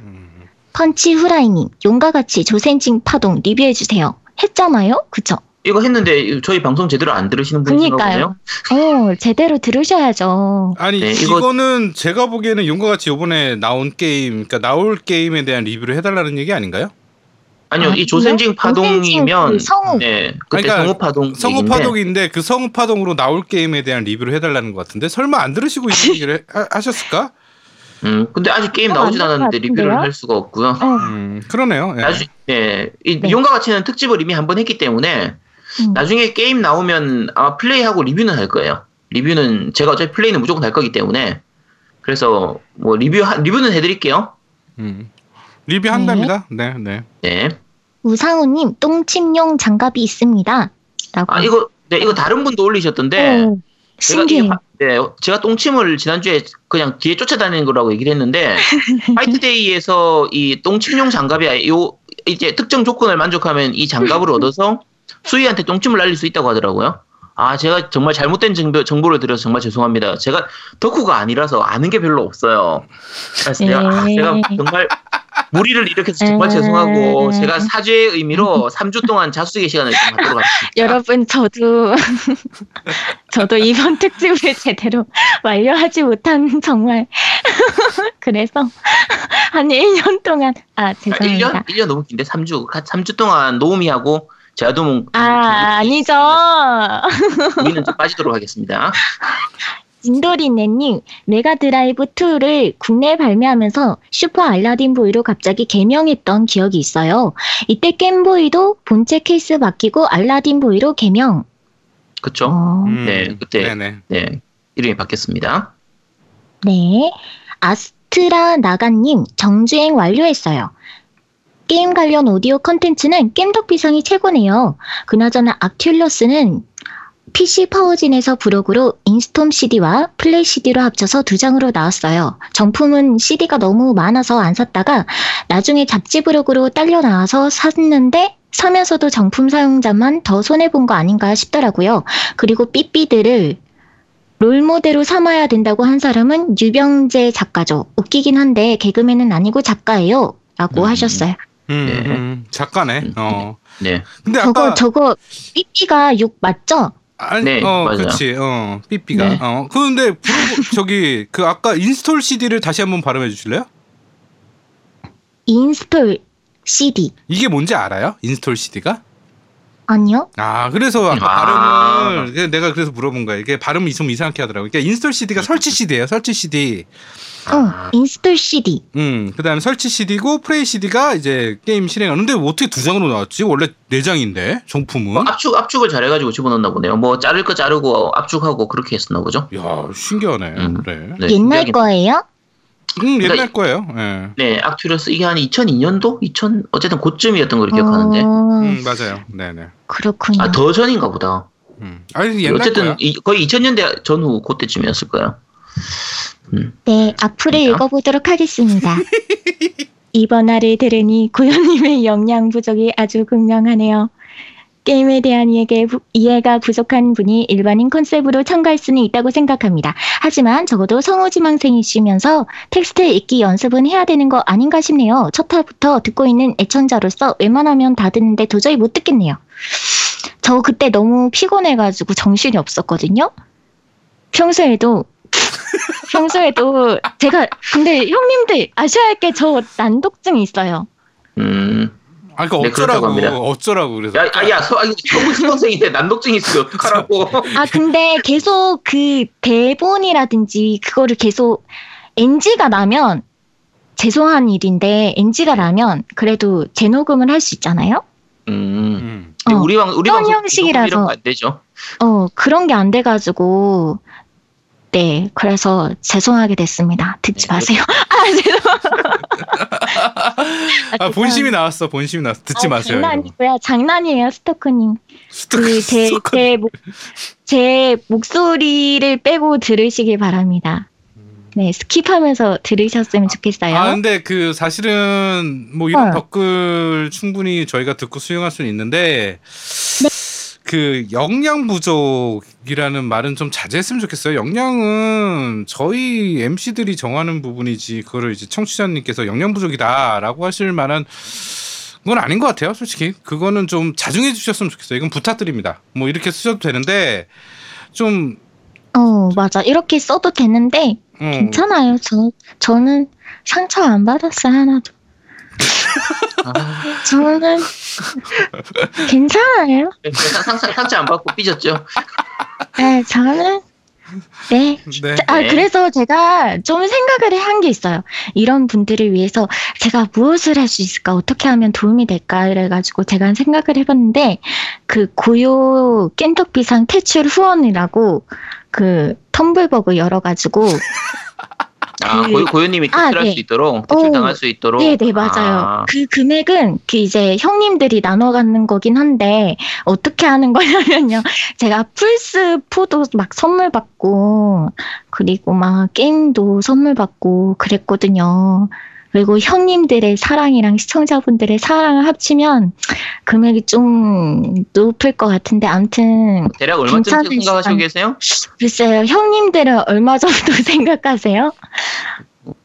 A: 음.
B: 펀치 후라이님, 용과 같이 조센징 파동 리뷰해주세요. 했잖아요? 그쵸?
C: 이거 했는데 저희 방송 제대로 안 들으시는 분이신가 보네요.
B: 그니까요. 어, 제대로 들으셔야죠.
A: 아니
C: 네, 이거-
A: 이거 는 제가 보기에는 용과 같이 이번에 나온 게임, 그러니까 나올 게임에 대한 리뷰를 해달라는 얘기 아닌가요?
C: 아니요,
B: 아,
C: 이 조센징? 파동이면
B: 그 성우.
C: 네 그때
A: 그러니까
C: 성우 파동
A: 성우 파동인데 그 성우 파동으로 나올 게임에 대한 리뷰를 해달라는 것 같은데 설마 안 들으시고 이 얘기를 해- 하- 하셨을까?
C: 음, 근데 아직 게임
B: 어,
C: 나오진 않았는데 리뷰를? 할 수가 없고요.
B: 어,
A: 음, 그러네요. 예.
C: 나중 예, 이
B: 네.
C: 용과 같이는 특집을 이미 한 번 했기 때문에
B: 음.
C: 나중에 게임 나오면 아마 플레이하고 리뷰는 할 거예요. 리뷰는 제가 어차피 플레이는 무조건 할 거기 때문에 그래서 뭐 리뷰 하- 리뷰는 해드릴게요.
A: 음. 리뷰 한답니다. 네, 네.
C: 네.
B: 우상우님, 똥침용 장갑이 있습니다. 라고.
C: 아 이거 네 이거 다른 분도 올리셨던데
B: 어,
C: 제가
B: 신기해.
C: 이 화- 네, 제가 똥침을 지난주에 그냥 뒤에 쫓아다니는 거라고 얘기를 했는데 화이트데이에서 이 똥침용 장갑이 요 이제 특정 조건을 만족하면 이 장갑을 얻어서 수희한테 똥침을 날릴 수 있다고 하더라고요. 아 제가 정말 잘못된 정보, 정보를 드려서 정말 죄송합니다. 제가 덕후가 아니라서 아는 게 별로 없어요. 그래서 제가, 아,
B: 네.
C: 제가 정말 무리를 일으켜서 정말 죄송하고
B: 네.
C: 제가 사죄의 의미로 3주 동안 자숙의 시간을 좀 갖도록 하겠습니다.
B: 여러분, 저도, 저도 이번 특집을 제대로 완료하지 못한 정말. 그래서 한 1년 동안, 아,
C: 아,
B: 죄송합니다.
C: 1년? 1년 너무 긴데 3주 3주 동안 노우미하고 제아도몽
B: 아, 아니죠.
C: 우리는 좀 빠지도록 하겠습니다.
B: 진도리네님, Mega Drive 2를 국내에 발매하면서 Super Aladdin Boy로 갑자기 개명했던 기억이 있어요. 이때 겜보이도 본체 케이스 바뀌고 Aladdin Boy로 개명.
C: 그쵸?
B: 어,
A: 음,
C: 네, 그때.
A: 네네.
C: 네, 이름이 바뀌었습니다.
B: 네. 아스트라 나가님, 정주행 완료했어요. 게임 관련 오디오 컨텐츠는 겜덕비상이 최고네요. 그나저나 Arcturus는 PC 파워진에서 부록으로 install CD와 플레이 CD로 합쳐서 두 장으로 나왔어요. 정품은 CD가 너무 많아서 안 샀다가 나중에 잡지 부록으로 딸려 나와서 샀는데 사면서도 정품 사용자만 더 손해본 거 아닌가 싶더라고요. 그리고 삐삐들을 롤모델로 삼아야 된다고 한 사람은 유병재 작가죠. 웃기긴 한데 개그맨은 아니고 작가예요. 라고
C: 음.
B: 하셨어요.
A: 음,
C: 네.
A: 음, 작가네.
C: 음,
A: 어.
C: 네.
A: 근데
B: 저거
A: 아까
B: 저거 삐삐가 욕 맞죠?
A: 아니,
C: 네,
A: 어,
C: 맞아요.
A: 그렇지. 어, 삐삐가.
C: 네.
A: 어. 그런데 부르고- 저기 그 아까 install CD를 다시 한번 발음해 주실래요?
B: install CD
A: 이게 뭔지 알아요? install CD가?
B: 아니요?
A: 아, 그래서 아까
C: 아.
A: 발음을 내가 그래서 물어본 거야. 이게 발음이 좀 이상하게 하더라고. 그러니까 install CD가 설치 CD예요. 설치 CD.
B: 어, install CD.
A: 음, 그다음에 설치 CD고 play CD가 이제 게임 실행하는데 어떻게 두 장으로 나왔지? 원래 네 장인데 정품은.
C: 뭐 압축 압축을 잘해가지고 집어넣나 보네요. 뭐 자를 거 자르고 압축하고 그렇게 했었나 보죠.
A: 야, 신기하네.
C: 음.
A: 그래.
C: 네,
B: 옛날
C: 신기하긴-
B: 거예요?
A: 음,
C: 그러니까
A: 옛날 거예요. 예.
C: 네, 악튜러스 이게 한 2002년도, 2000 어쨌든 그쯤이었던 걸로 기억하는데.
B: 어,
A: 음, 맞아요. 네, 네.
B: 그렇군요.
C: 아 더 전인가 보다.
A: 음. 아니, 옛날
C: 어쨌든
A: 거야.
C: 이- 거의 2000년대 전후 그때쯤이었을 거예요.
B: 네, 악플을
C: 그래요?
B: 읽어보도록 하겠습니다. 이번 화를 들으니 고현님의 역량 부족이 아주 극명하네요. 게임에 대한 이해가, 부족한 분이 일반인 컨셉으로 참가할 수는 있다고 생각합니다. 하지만 적어도 성우지망생이시면서 텍스트 읽기 연습은 해야 되는 거 아닌가 싶네요. 첫 화부터 듣고 있는 애청자로서 웬만하면 다 듣는데 도저히 못 듣겠네요. 저 그때 너무 피곤해가지고 정신이 없었거든요. 평소에도 평소에도 제가 근데 형님들 아셔야 할 게 저 난독증 있어요.
C: 음.
A: 아, 그러니까
C: 네,
A: 어쩌라고.
C: 합니다.
A: 어쩌라고 그래서.
C: 야, 아, 야, 서, 아니, 서울 수험생인데 난독증 있으면 어떡하라고.
B: 아 근데 계속 그 대본이라든지 그거를 계속 NG가 나면 죄송한 일인데 NG가 나면 그래도 재녹음을 할 수 있잖아요.
C: 음.
A: 음.
B: 어,
C: 우리 방, 우리 방송
B: 형식이라서.
C: 이런 거안 되죠.
B: 어 그런 게 안 돼가지고 네 그래서 죄송하게 됐습니다. 듣지
C: 네,
B: 마세요. 아 죄송.
A: 아, 본심이 나왔어. 본심이 나왔어. 듣지
B: 아,
A: 마세요.
B: 장난이고요. 장난이에요, 스토커님.
A: 스토커,
B: 그 제. 제 목, 제 목소리를 빼고 들으시길 바랍니다. 네, skip하면서 들으셨으면 좋겠어요.
A: 아 근데 그 사실은 뭐 이런
B: 어.
A: 댓글 충분히 저희가 듣고 수용할 수는 있는데
B: 네.
A: 그 역량 부족이라는 말은 좀 자제했으면 좋겠어요. 역량은 저희 MC들이 정하는 부분이지 그거를 이제 청취자님께서 역량 부족이다라고 하실 만한 건 아닌 것 같아요. 솔직히 그거는 좀 자중해 주셨으면 좋겠어요. 이건 부탁드립니다. 뭐 이렇게 쓰셔도 되는데 좀
B: 어, 맞아. 이렇게 써도 되는데
A: 어,
B: 괜찮아요. 저 저는 상처 안 받았어요 하나도.
C: 아,
B: 저는 괜찮아요.
C: 상, 상, 상처 안 받고 삐졌죠.
B: 네, 저는 네.
A: 네.
B: 아,
C: 네.
B: 그래서 제가 좀 생각을 한 게 있어요. 이런 분들을 위해서 제가 무엇을 할 수 있을까? 어떻게 하면 도움이 될까? 이래가지고 제가 생각을 해봤는데, 그 고요 깬덕비상 퇴출 후원이라고 그 텀블벅을 열어가지고,
C: 아,
B: 그-
C: 고, 고유 님이
B: 아,
C: 퇴출할
B: 네.
C: 수 있도록, 퇴출당할 수 있도록.
B: 네네, 맞아요.
C: 아,
B: 그 금액은 그 이제 형님들이 나눠 갖는 거긴 한데, 어떻게 하는 거냐면요. 제가 플스4도 막 선물 받고, 그리고 막 게임도 선물 받고 그랬거든요. 그리고 형님들의 사랑이랑 시청자분들의 사랑을 합치면 금액이 좀 높을 것 같은데, 암튼,
C: 대략 얼마쯤 생각하시고. 계세요?
B: 글쎄요, 형님들은 얼마 정도 생각하세요?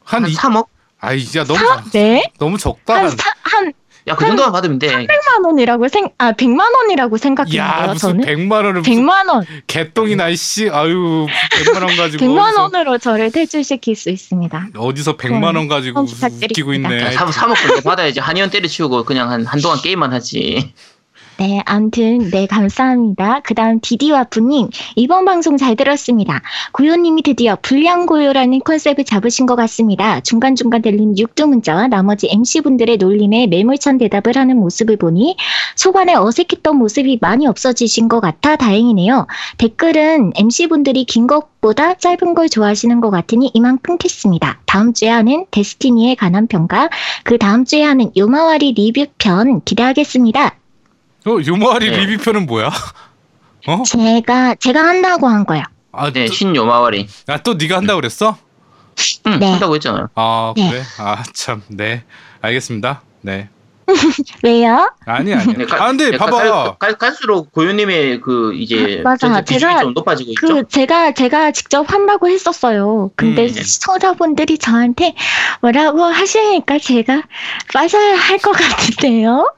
A: 한,
C: 한
A: 이,
C: 3억?
A: 아이 야 너무
B: 사, 네?
A: 너무 적다.
B: 한,
A: 한,
B: 사, 한
C: 야, 그 정도만 받으면 돼.
B: 100만 원이라고 생, 아, 100만 원이라고
A: 야
B: 생각했는데요,
A: 무슨
B: 저는.
A: 백만 원을 무슨
B: 100만 원,
A: 개똥이나 이씨 아유 100만 원 가지고
B: 100만
A: 어디서,
B: 원으로 저를 퇴출시킬 수 있습니다.
A: 어디서 100만 원 가지고
B: 부탁드립니다.
A: 웃기고 있네.
C: 야, 3, 3억 정도 받아야지. 한의원 때려치우고 그냥 한, 한동안 게임만 하지.
B: 네, 암튼, 네, 감사합니다. 그 다음, 디디와프님, 이번 방송 잘 들었습니다. 고요님이 드디어 불량고요라는 컨셉을 잡으신 것 같습니다. 중간중간 들리는 육두 문자와 나머지 MC분들의 놀림에 매몰찬 대답을 하는 모습을 보니 초반에 어색했던 모습이 많이 없어지신 것 같아 다행이네요. 댓글은 MC분들이 긴 것보다 짧은 걸 좋아하시는 것 같으니 이만 끊겠습니다. 다음 주에 하는 데스티니에 관한 평가, 그 다음 주에 하는 요마와리 리뷰편 기대하겠습니다.
A: 어 요마리
C: 네.
A: 리뷰표는 뭐야? 어?
B: 제가 제가 한다고 한 거요.
A: 아,
C: 네,
A: 또,
C: 신요마와리.
A: 아, 또 네가 한다고 그랬어?
C: 응,
B: 네.
C: 한다고 했잖아요.
A: 아
B: 네.
A: 그래? 아참 네 알겠습니다. 네
B: 왜요?
A: 아니 아니.
C: 네, 가-
A: 아 근데
C: 네,
A: 봐봐.
C: 갈, 갈, 수록 고유님의 그 이제
B: 맞아.
C: 전체 비중이
B: 제가
C: 좀 높아지고 있죠.
B: 그 제가 제가 직접 한다고 했었어요. 근데
A: 음.
B: 시청자분들이 저한테 뭐라고 하시니까 제가 빠져야 할 것 같은데요.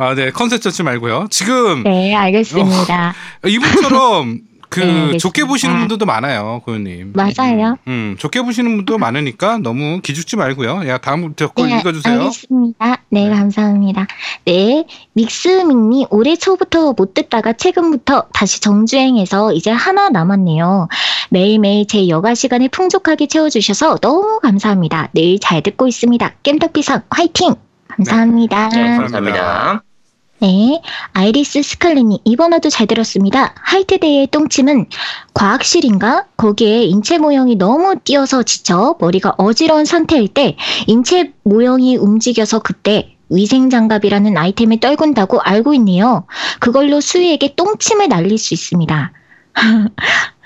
A: 아, 네. 컨셉 잡지 말고요. 지금
B: 네, 알겠습니다.
A: 이분처럼 그
B: 네.
A: 좋게 보시는 분들도 많아요, 고현님.
B: 맞아요.
A: 음, 좋게 보시는 분도 많으니까 너무 기죽지 말고요. 야, 다음 댓글
B: 네,
A: 읽어주세요.
B: 알겠습니다. 네,
A: 네.
B: 감사합니다. 네, 믹스밍님 올해 초부터 못 듣다가 최근부터 다시 정주행해서 이제 하나 남았네요. 매일매일 제 여가 시간을 풍족하게 채워주셔서 너무 감사합니다. 늘 잘 듣고 있습니다. 겜덕비상 화이팅! 감사합니다.
C: 네, 감사합니다.
B: 네, 아이리스 스칼렛님 이번 화도 잘 들었습니다. 화이트데이의 똥침은 과학실인가? 거기에 인체 모형이 너무 뛰어서 지쳐 머리가 어지러운 상태일 때 인체 모형이 움직여서 그때 위생장갑이라는 아이템을 떨군다고 알고 있네요. 그걸로 수위에게 똥침을 날릴 수 있습니다.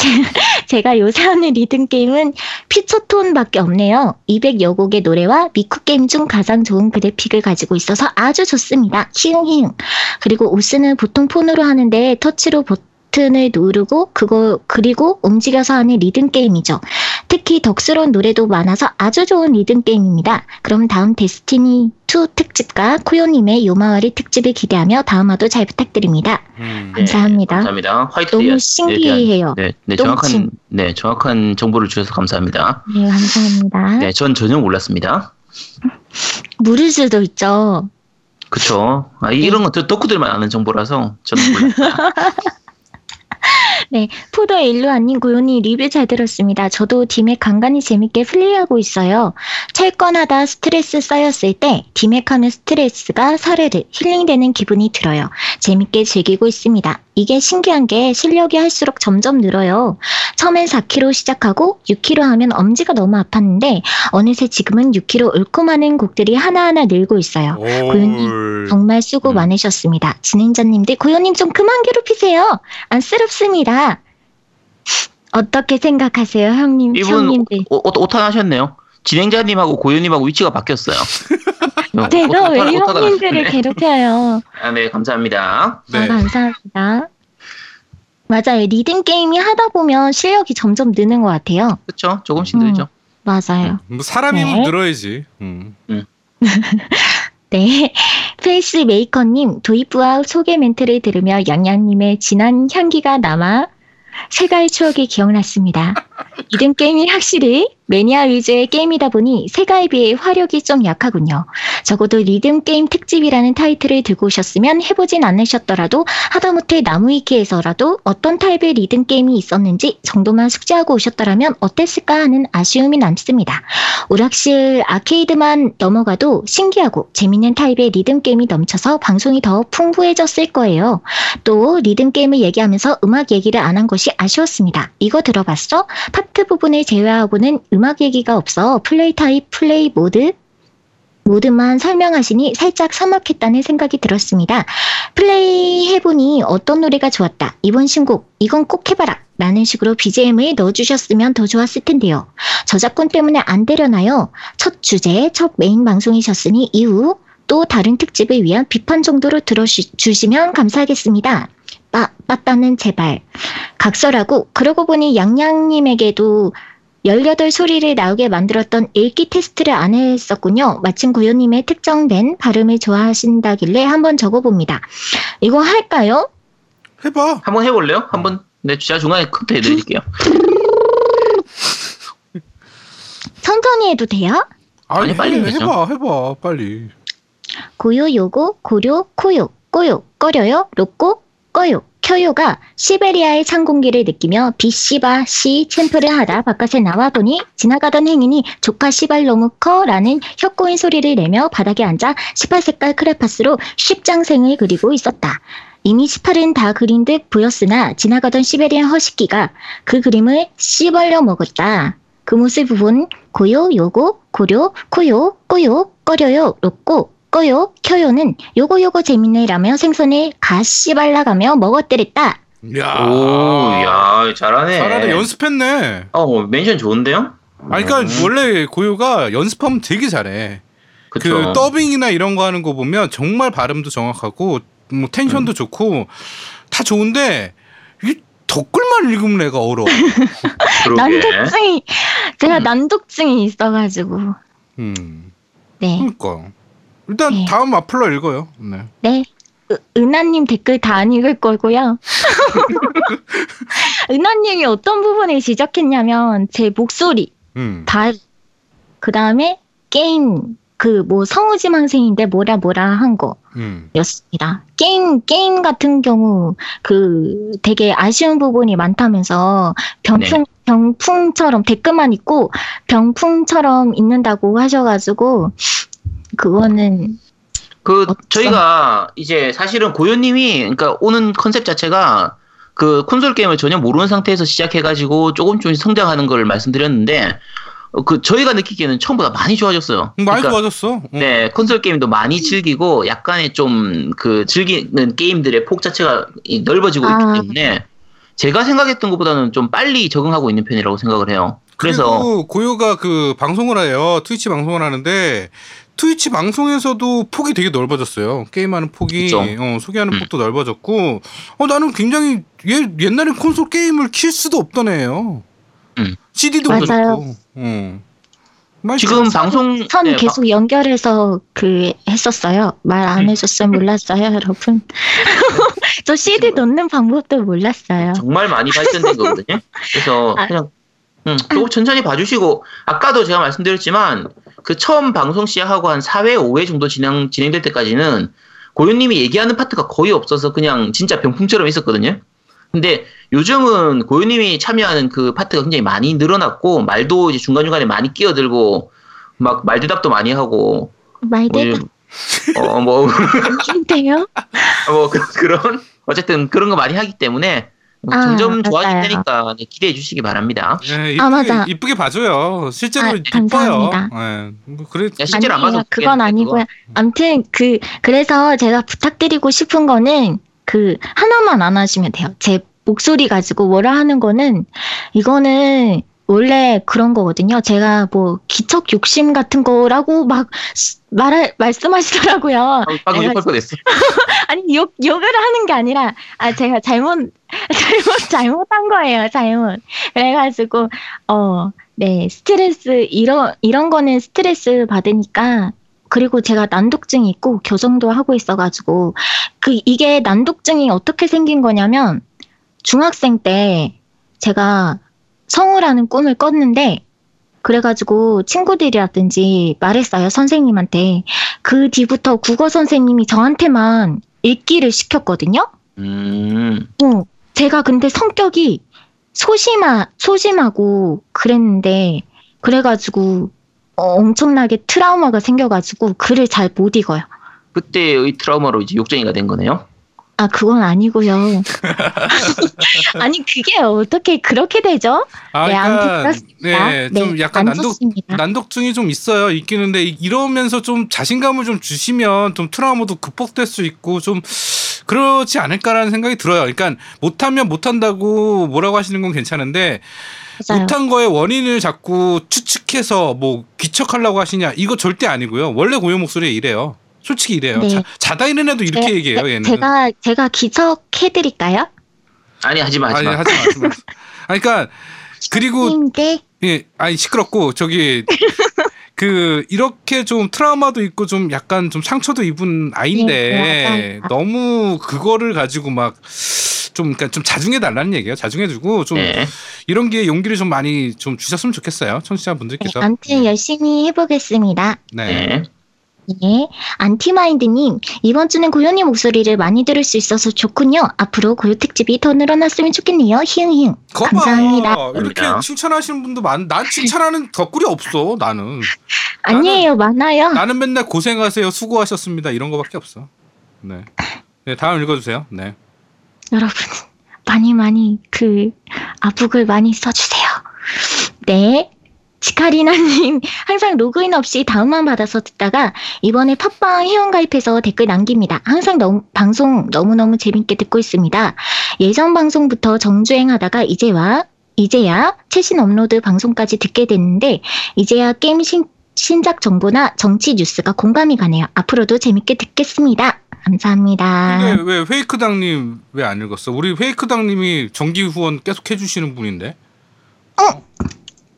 B: 제가 요새 하는 리듬 게임은 퓨처톤밖에 없네요. 200여 곡의 노래와 미쿠 게임 중 가장 좋은 그래픽을 가지고 있어서 아주 좋습니다. 히응히응. 그리고 오스는 보통 폰으로 하는데 터치로 버튼을 누르고 그거 그리고 움직여서 하는 리듬 게임이죠. 특히 덕스러운 노래도 많아서 아주 좋은 리듬 게임입니다. 그럼 다음 데스티니 2 특집과 코요님의 요마와리 특집을 기대하며 다음 화도 잘 부탁드립니다.
A: 음.
C: 네,
B: 감사합니다.
C: 감사합니다. 화이트
B: 너무 신기해요.
C: 네, 네,
B: 똥침.
C: 정확한 네, 정확한 정보를 주셔서 감사합니다.
B: 네, 감사합니다.
C: 네, 전 전혀 몰랐습니다.
B: 무르즈도 있죠.
C: 그쵸. 아,
B: 네.
C: 이런 것도 덕후들만 아는 정보라서 저는 몰랐어 요.
B: 포도의 일루아님 고요니 리뷰 잘 들었습니다. 저도 디맥 간간히 재밌게 플레이하고 있어요. 철권하다 스트레스 쌓였을 때 디맥하면 스트레스가 사르르 힐링되는 기분이 들어요. 재밌게 즐기고 있습니다. 이게 신기한 게 실력이 할수록 점점 늘어요. 처음엔 4kg 시작하고 6kg 하면 엄지가 너무 아팠는데 어느새 지금은 6kg 읊고 많은 곡들이 하나하나 늘고 있어요.
A: 올.
B: 정말 수고
C: 음.
B: 많으셨습니다. 진행자님들 고요님 좀 그만 괴롭히세요. 안쓰럽습니다. 어떻게 생각하세요, 형님,
C: 이분
B: 형님들?
C: 오- 오- 오탄하셨네요. 진행자님하고 고유님하고 위치가 바뀌었어요. 어,
B: 제가
C: 오탄-
B: 왜
C: 오탄- 오탄
B: 형님들을. 괴롭혀요?
C: 아, 네, 감사합니다.
A: 네.
B: 아, 감사합니다. 맞아요. 리듬 게임이 하다 보면 실력이 점점 느는 것 같아요.
C: 그쵸? 조금씩
B: 음.
C: 늘죠.
B: 맞아요.
A: 뭐 사람이면
B: 네.
A: 늘어야지. 음.
B: 네. 페이스 메이커님, 도입부와 소개 멘트를 들으며 양양님의 진한 향기가 남아 세가의 추억이 기억났습니다. 리듬 게임이 확실히 매니아 위주의 게임이다 보니 세가에 비해 화력이 좀 약하군요. 적어도 리듬 게임 특집이라는 타이틀을 들고 오셨으면 해보진 않으셨더라도 하다못해 나무위키에서라도 어떤 타입의 리듬 게임이 있었는지 정도만 숙지하고 오셨더라면 어땠을까 하는 아쉬움이 남습니다. 오락실 아케이드만 넘어가도 신기하고 재밌는 타입의 리듬 게임이 넘쳐서 방송이 더 풍부해졌을 거예요. 또 리듬 게임을 얘기하면서 음악 얘기를 안 한 것이 아쉬웠습니다. 이거 들어봤어? 파트 부분을 제외하고는 음악 얘기가 없어 플레이 타입, 플레이 모드, 모드만 설명하시니 살짝 서먹했다는 생각이 들었습니다. 플레이 해보니 어떤 노래가 좋았다. 이번 신곡, 이건 꼭 해봐라. 라는 식으로 BGM을 넣어주셨으면 더 좋았을 텐데요. 저작권 때문에 안 되려나요? 첫 주제, 첫 메인 방송이셨으니 이후 또 다른 특집을 위한 비판 정도로 들어주시면 감사하겠습니다. 빠, 빠따는 제발. 각설하고, 그러고 보니 양양님에게도 18 소리를 나오게 만들었던 읽기 테스트를 안 했었군요. 마침 고요님의 특정된 발음을 좋아하신다길래 한번 적어봅니다. 이거 할까요?
A: 해봐.
C: 한번 해볼래요? 한번 네, 제가 중간에 커트 해드릴게요.
B: 천천히 해도 돼요?
C: 아니, 빨리
A: 해. 해봐, 해봐, 빨리.
B: 고요, 요고, 고려, 코요, 꼬요, 꺼려요, 로꼬, 꺼요, 켜요가 시베리아의 찬 공기를 느끼며 비씨바 씨 챔프를 하다 바깥에 나와보니 지나가던 행인이 조카 씨발 너무 커라는 혀꼬인 소리를 내며 바닥에 앉아 18색깔 크레파스로 쉽장생을 그리고 있었다. 이미 18은 다 그린 듯 보였으나 지나가던 시베리안 허식기가 그 그림을 씹얼려 먹었다. 그 모습을 본 고요, 요고, 고려, 코요, 꼬요, 꺼려요, 로꼬, 꺼요, 켜요는 요거 요거 재밌네라며 생선을 가시 발라가며 먹어때렸다.
A: 야.
C: 오, 야, 잘하네.
A: 잘하네. 연습했네.
C: 어, 멘션 좋은데요?
A: 아니, 그러니까
C: 음.
A: 원래 고요가 연습하면 되게 잘해.
C: 그쵸.
A: 그 더빙이나 이런 거 하는 거 보면 정말 발음도 정확하고 뭐 텐션도 좋고 다 좋은데 이 덧글만 읽으면 애가 어려워.
C: 그러게.
B: 난독증이 제가
C: 음.
B: 난독증이 있어가지고
A: 음.
B: 네
A: 그러니까 일단
B: 네.
A: 다음 마플러 읽어요. 네.
B: 네. 으- 은하님 댓글 다 안 읽을 거고요. 은하님이 어떤 부분을 지적했냐면 제 목소리
A: 음.
B: 다그 다음에 게임 그 뭐 성우지망생인데 뭐라 뭐라 한 거.
A: 음.
B: 였습니다. 게임, 게임 같은 경우, 그, 되게 아쉬운 부분이 많다면서, 병풍, 병풍처럼, 댓글만 있고, 병풍처럼 있는다고 하셔가지고, 그거는,
C: 그
B: 어떤-
C: 저희가 이제 사실은 고요님이 그러니까 오는 컨셉 자체가 그 콘솔 게임을 전혀 모르는 상태에서 시작해가지고 조금 조금씩 성장하는 걸 말씀드렸는데 어, 그 저희가 느끼기에는 처음보다 많이 좋아졌어요.
A: 많이
C: 그러니까
A: 좋아졌어. 어.
C: 네, 콘솔 게임도 많이 즐기고 약간의 좀 그 즐기는 게임들의 폭 자체가 이 넓어지고
B: 아.
C: 있기 때문에 제가 생각했던 것보다는 좀 빨리 적응하고 있는 편이라고 생각을 해요. 그래서
A: 그리고 고요가 그 방송을 해요. 트위치 방송을 하는데 트위치 방송에서도 폭이 되게 넓어졌어요. 게임하는 폭이. 어, 소개하는
C: 음.
A: 폭도 넓어졌고 어 나는 굉장히 얘 옛날에 콘솔 게임을 킬 수도 없던 애예요.
C: 음.
A: CD도
B: 맞아요.
A: 그렇고. 어. 말
C: 지금
B: 선-
C: 방송
B: 선
C: 네,
B: 계속 연결해서 그, 했었어요. 말 안 해줬으면 몰랐어요, 여러분. 저 CD 넣는 방법도 몰랐어요.
C: 정말 많이 발전된 거거든요. 그래서
B: 아.
C: 그냥 음, 조금 천천히 봐주시고 아까도 제가 말씀드렸지만 그 처음 방송 시작하고 한 4회, 5회 정도 진행 진행될 때까지는 고윤님이 얘기하는 파트가 거의 없어서 그냥 진짜 병풍처럼 있었거든요. 근데 요즘은 고윤님이 참여하는 그 파트가 굉장히 많이 늘어났고 말도 이제 중간 중간에 많이 끼어들고 막 말대답도 많이 하고
B: 말대로
C: 어뭐
B: 힘든데요?
C: 뭐 그, 그런 어쨌든 그런 거 많이 하기 때문에 뭐
B: 아,
C: 점점. 테니까 네, 기대해 주시기 바랍니다.
A: 예, 이쁘게,
B: 아, 맞아.
A: 이쁘게 봐줘요. 실제로
B: 아,
A: 이뻐요.
B: 감사합니다.
A: 예. 뭐 그래
C: 야, 실제로 안
B: 아니에요.
C: 봐서
B: 그건 아니고요. 아무튼 그 그래서 제가 부탁드리고 싶은 거는 그 하나만 안 하시면 돼요. 제 목소리 가지고 뭐라 하는 거는 이거는 원래 그런 거거든요. 제가 뭐 기척 욕심 같은 거라고 막 말할 말씀하시더라고요.
C: 방금 욕할 뻔했어.
B: 아니 욕 욕을 하는 게 아니라 아 제가 잘못 잘못 잘못한 거예요. 잘못. 그래가지고 어 네 스트레스 이런 이런 거는 스트레스 받으니까 그리고 제가 난독증이 있고 교정도 하고 있어가지고 그 이게 난독증이 어떻게 생긴 거냐면 중학생 때 제가 성우라는 꿈을 꿨는데 그래가지고 친구들이라든지 말했어요 선생님한테 그 뒤부터 국어 선생님이 저한테만 읽기를 시켰거든요.
C: 음,
B: 어, 제가 근데 성격이 소심하, 소심하고 그랬는데, 그래가지고, 어, 엄청나게 트라우마가 생겨가지고, 글을 잘 못 읽어요.
C: 그때의 트라우마로 이제 욕쟁이가 된 거네요.
B: 아, 그건 아니고요. 아니, 그게 어떻게 그렇게 되죠?
A: 아,
B: 네,
A: 그러니까
B: 그렇습니다.
A: 네, 좀
B: 네,
A: 약간
B: 안
A: 난독. 난독증이 좀 있어요. 있기는데 이- 이러면서 좀 자신감을 좀 주시면 좀 트라우마도 극복될 수 있고 좀 그렇지 않을까라는 생각이 들어요. 그러니까 못하면 못한다고 뭐라고 하시는 건 괜찮은데
B: 맞아요.
A: 못한 거의 원인을 자꾸 추측해서 뭐 귀척하려고 하시냐 이거 절대 아니고요. 원래 고요 목소리에 이래요. 솔직히 이래요.
B: 네.
A: 자, 자다 일어나도 이렇게
B: 제-
A: 얘기해요.
B: 제-
A: 얘는.
B: 제가, 제가 기척해드릴까요?
C: 아니 하지 마, 하지
A: 아니
C: 마.
A: 하지 마. 하지 마. 아니, 그러니까 그리고 예, 아니 시끄럽고 저기 그 이렇게 좀 트라우마도 있고 좀 약간 좀 상처도 입은 아이인데
B: 네.
A: 너무 그거를 가지고 막 좀 그러니까 좀 자중해 달라는 얘기예요. 자중해 주고 좀
C: 네.
A: 이런 게 용기를 좀 많이 좀 주셨으면 좋겠어요.
B: 네,
A: 청취자 분들께서.
B: 아무튼 열심히 해보겠습니다.
A: 네.
C: 네.
B: 네, 안티마인드님, 이번 주는 고요님 목소리를 많이 들을 수 있어서 좋군요. 앞으로 고요 특집이 더 늘어났으면 좋겠네요. 히응히응.
A: 거봐.
B: 감사합니다.
A: 이렇게
C: 감사합니다.
A: 칭찬하시는 분도 많. 난 칭찬하는 덧글이 없어. 나는.
B: 아니에요, 많아요.
A: 나는 맨날 고생하세요, 수고하셨습니다 이런 거밖에 없어. 네. 네 다음 읽어주세요. 네.
B: 여러분, 많이 많이 그 아북을 많이 써주세요. 네. 치카리나님, 항상 로그인 없이 다운만 받아서 듣다가 이번에 팟빵 회원가입해서 댓글 남깁니다. 항상 너무, 방송 너무너무 재밌게 듣고 있습니다. 예전 방송부터 정주행하다가 이제와, 이제야 최신 업로드 방송까지 듣게 됐는데, 이제야 게임 신, 신작 정보나 정치 뉴스가 공감이 가네요. 앞으로도 재밌게 듣겠습니다. 감사합니다.
A: 근데 왜 페이크당님 왜 안 읽었어? 우리 페이크당님이 정기 후원 계속 해주시는 분인데.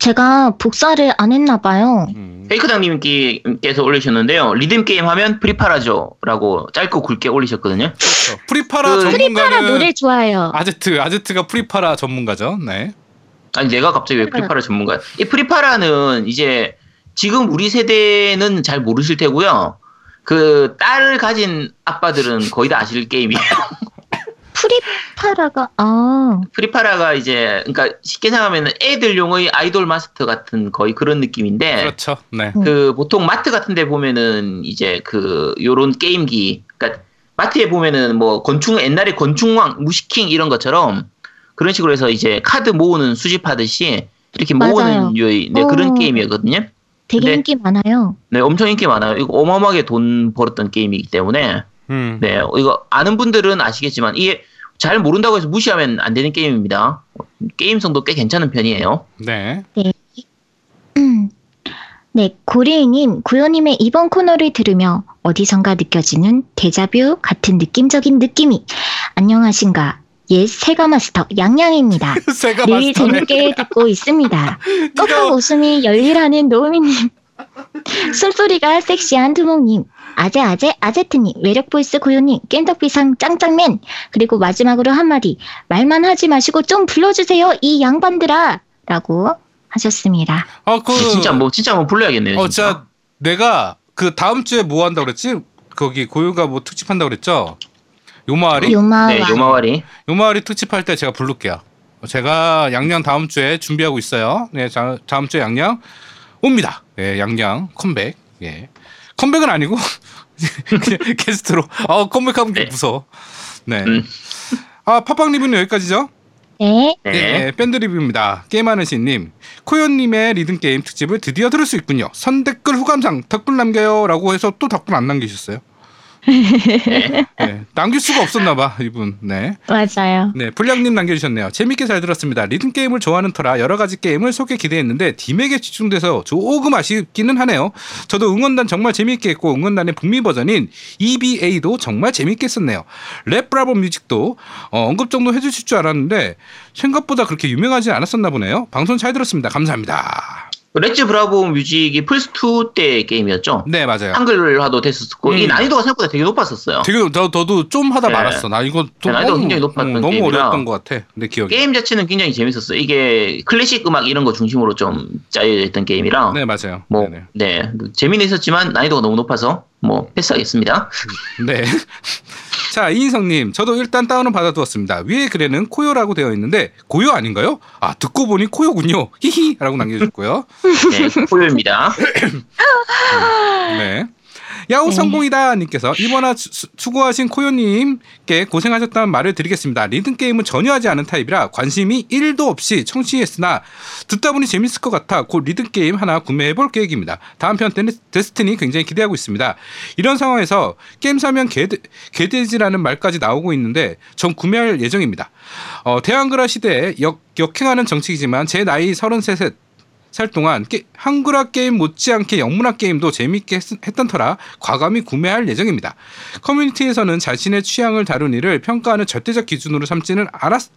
B: 제가 복사를 안 했나 봐요.
A: 음.
C: 페이크당님께서 올리셨는데요. 리듬 게임 하면 프리파라죠라고 짧고 굵게 올리셨거든요.
A: 그렇죠. 프리파라
C: 그-
A: 전문가는
B: 프리파라 노래 좋아요.
A: 아제트 아제트가 프리파라 전문가죠. 네.
C: 아니 내가 갑자기 왜 프리파라 전문가야? 이 프리파라는 이제 지금 우리 세대는 잘 모르실 테고요. 그 딸을 가진 아빠들은 거의 다 아실 게임이에요.
B: 프리파라가 아
C: 프리파라가 이제 그러니까 쉽게 생각하면 애들용의 아이돌 마스터 같은 거의 그런 느낌인데
A: 그렇죠. 네.
C: 그 보통 마트 같은 데 보면은 이제 그 요런 게임기 그러니까 마트에 보면은 뭐 건축 옛날에 건축왕 무시킹 이런 것처럼 그런 식으로 해서 이제 카드 모으는 수집하듯이 이렇게. 모으는 요의 네,
B: 어.
C: 그런 게임이었거든요.
B: 되게
C: 네.
B: 인기 많아요.
C: 네, 엄청 인기 많아요. 이거 어마어마하게 돈 벌었던 게임이기 때문에
A: 음.
C: 네, 이거 아는 분들은 아시겠지만 이게 잘 모른다고 해서 무시하면 안 되는 게임입니다. 게임성도 꽤 괜찮은 편이에요.
A: 네.
B: 음. 네, 고래이님, 구요님의 이번 코너를 들으며 어디선가 느껴지는 데자뷰 같은 느낌적인 느낌이. 안녕하신가. 옛 세가 마스터 양양입니다.
A: 세가
B: 늘
A: 마스터네.
B: 재밌게 듣고 있습니다. 꺽꺽 웃음이 열일하는 노우미님. 숨소리가 섹시한 두목님. 아재 아재 아제트님. 매력 보이스 코요님. 겜덕비상 짱짱맨. 그리고 마지막으로 한마디. 말만 하지 마시고 좀 불러주세요. 이 양반들아. 라고 하셨습니다.
A: 아, 그
C: 진짜 뭐 진짜 한번 불러야겠네요.
A: 어,
C: 진짜.
A: 진짜 내가 그 다음 주에 뭐 한다 그랬지? 거기 코요가 뭐 특집 한다 그랬죠? 요마리?
B: 요마와.
C: 네, 요마와리.
A: 요마리 특집할 때 제가 부를게요. 제가 양양 다음 주에 준비하고 있어요. 네, 자, 다음 주에 양양 옵니다. 예, 양양 컴백. 예. 컴백은 아니고 그냥 게스트로. 아, 컴백하면 좀
C: 네.
A: 무서워. 네.
C: 음.
A: 아, 팟빵 리뷰는 여기까지죠?
B: 네.
C: 네.
A: 예, 밴드 리뷰입니다. 게임하는 신님, 코요님의 리듬 게임 특집을 드디어 들을 수 있군요. 선 댓글 후감상 덧글 남겨요라고 해서 또 덧글 안 남기셨어요.
C: 네.
A: 네, 남길 수가 없었나 봐 이분. 네,
B: 맞아요.
A: 네 불량님 남겨주셨네요. 재밌게 잘 들었습니다. 리듬 게임을 좋아하는 터라 여러 가지 게임을 소개 기대했는데 딤에게 집중돼서 조금 아쉽기는 하네요. 저도 응원단 정말 재밌게 했고 응원단의 북미 버전인 EBA도 정말 재밌게 했었네요. Let's Bravo Music도 어, 언급 정도 해주실 줄 알았는데 생각보다 그렇게 유명하지 않았었나 보네요. 방송 잘 들었습니다. 감사합니다.
C: Let's Bravo Music이 플스2 때 게임이었죠.
A: 네 맞아요.
C: 한글화도 됐었고 이
A: 음.
C: 난이도가 생각보다 되게 높았었어요.
A: 되게 저, 저도 좀 하다
C: 네.
A: 말았어. 나 이거 좀
C: 난이도가
A: 너무,
C: 굉장히 높았던
A: 음, 너무
C: 게임이라.
A: 어려웠던 것 같아. 내 기억에.
C: 게임 자체는 굉장히 재밌었어요. 이게 클래식 음악 이런 거 중심으로 좀 짜여져 있던 게임이라
A: 네 맞아요.
C: 뭐
A: 네네.
C: 네, 재미는 있었지만 난이도가 너무 높아서 뭐 패스하겠습니다.
A: 네. 자, 이인성님, 저도 일단 다운은 받아두었습니다. 위에 글에는 코요라고 되어 있는데, 고요 아닌가요? 아, 듣고 보니 코요군요. 히히! 라고 남겨주셨고요.
C: 네, 포효입니다.
A: 네. 야호
B: 네.
A: 성공이다! 님께서 이번화 수- 수- 수고하신 코요님께 고생하셨다는 말을 드리겠습니다. 리듬 게임은 전혀 하지 않은 타입이라 관심이 1도 없이 청취했으나 듣다 보니 재밌을 것 같아 곧 리듬 게임 하나 구매해볼 계획입니다. 다음 편 데니- Destiny 굉장히 기대하고 있습니다. 이런 상황에서 게임 사면 개돼, 개돼지라는 말까지 나오고 있는데 전 구매할 예정입니다. 어, 대한글화 시대에 역, 역행하는 정책이지만 제 나이 33세 살 동안 게, 한글화 게임 못지않게 영문화 게임도 재밌게 했, 던 터라 과감히 구매할 예정입니다. 커뮤니티에서는 자신의 취향을 다룬 이를 평가하는 절대적 기준으로 삼지는 않았,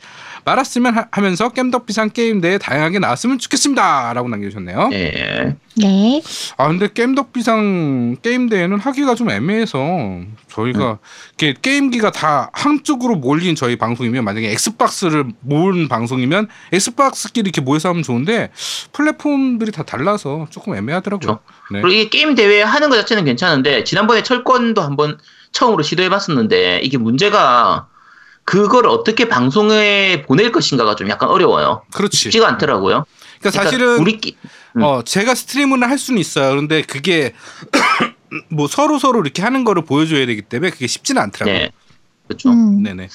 A: 말았으면 하, 면서 겜덕비상 게임대에 다양하게 나왔으면 좋겠습니다. 라고 남겨주셨네요.
C: 네.
B: 네.
A: 아 근데 겜덕비상 게임대회는 하기가 좀 애매해서 저희가 이렇게 게임기가 다 한쪽으로 몰린 저희 방송이면 만약에 Xbox를 모은 방송이면 Xbox끼리 이렇게 모여서 하면 좋은데 플랫폼들이 다 달라서 조금 애매하더라고요. 네.
C: 그리고 이게 게임 대회 하는 것 자체는 괜찮은데 지난번에 철권도 한번 처음으로 시도해봤었는데 이게 문제가 그걸 어떻게 방송에 보낼 것인가가 좀 약간 어려워요.
A: 그렇지.
C: 쉽지가 않더라고요.
A: 그러니까 사실은
C: 우리끼 음.
A: 어 제가 스트리밍을 할 수는 있어요. 그런데 그게 뭐 서로 서로 이렇게 하는 거를 보여줘야 되기 때문에 그게 쉽지는 않더라고요.
C: 네. 그렇죠.
B: 음.
A: 네네.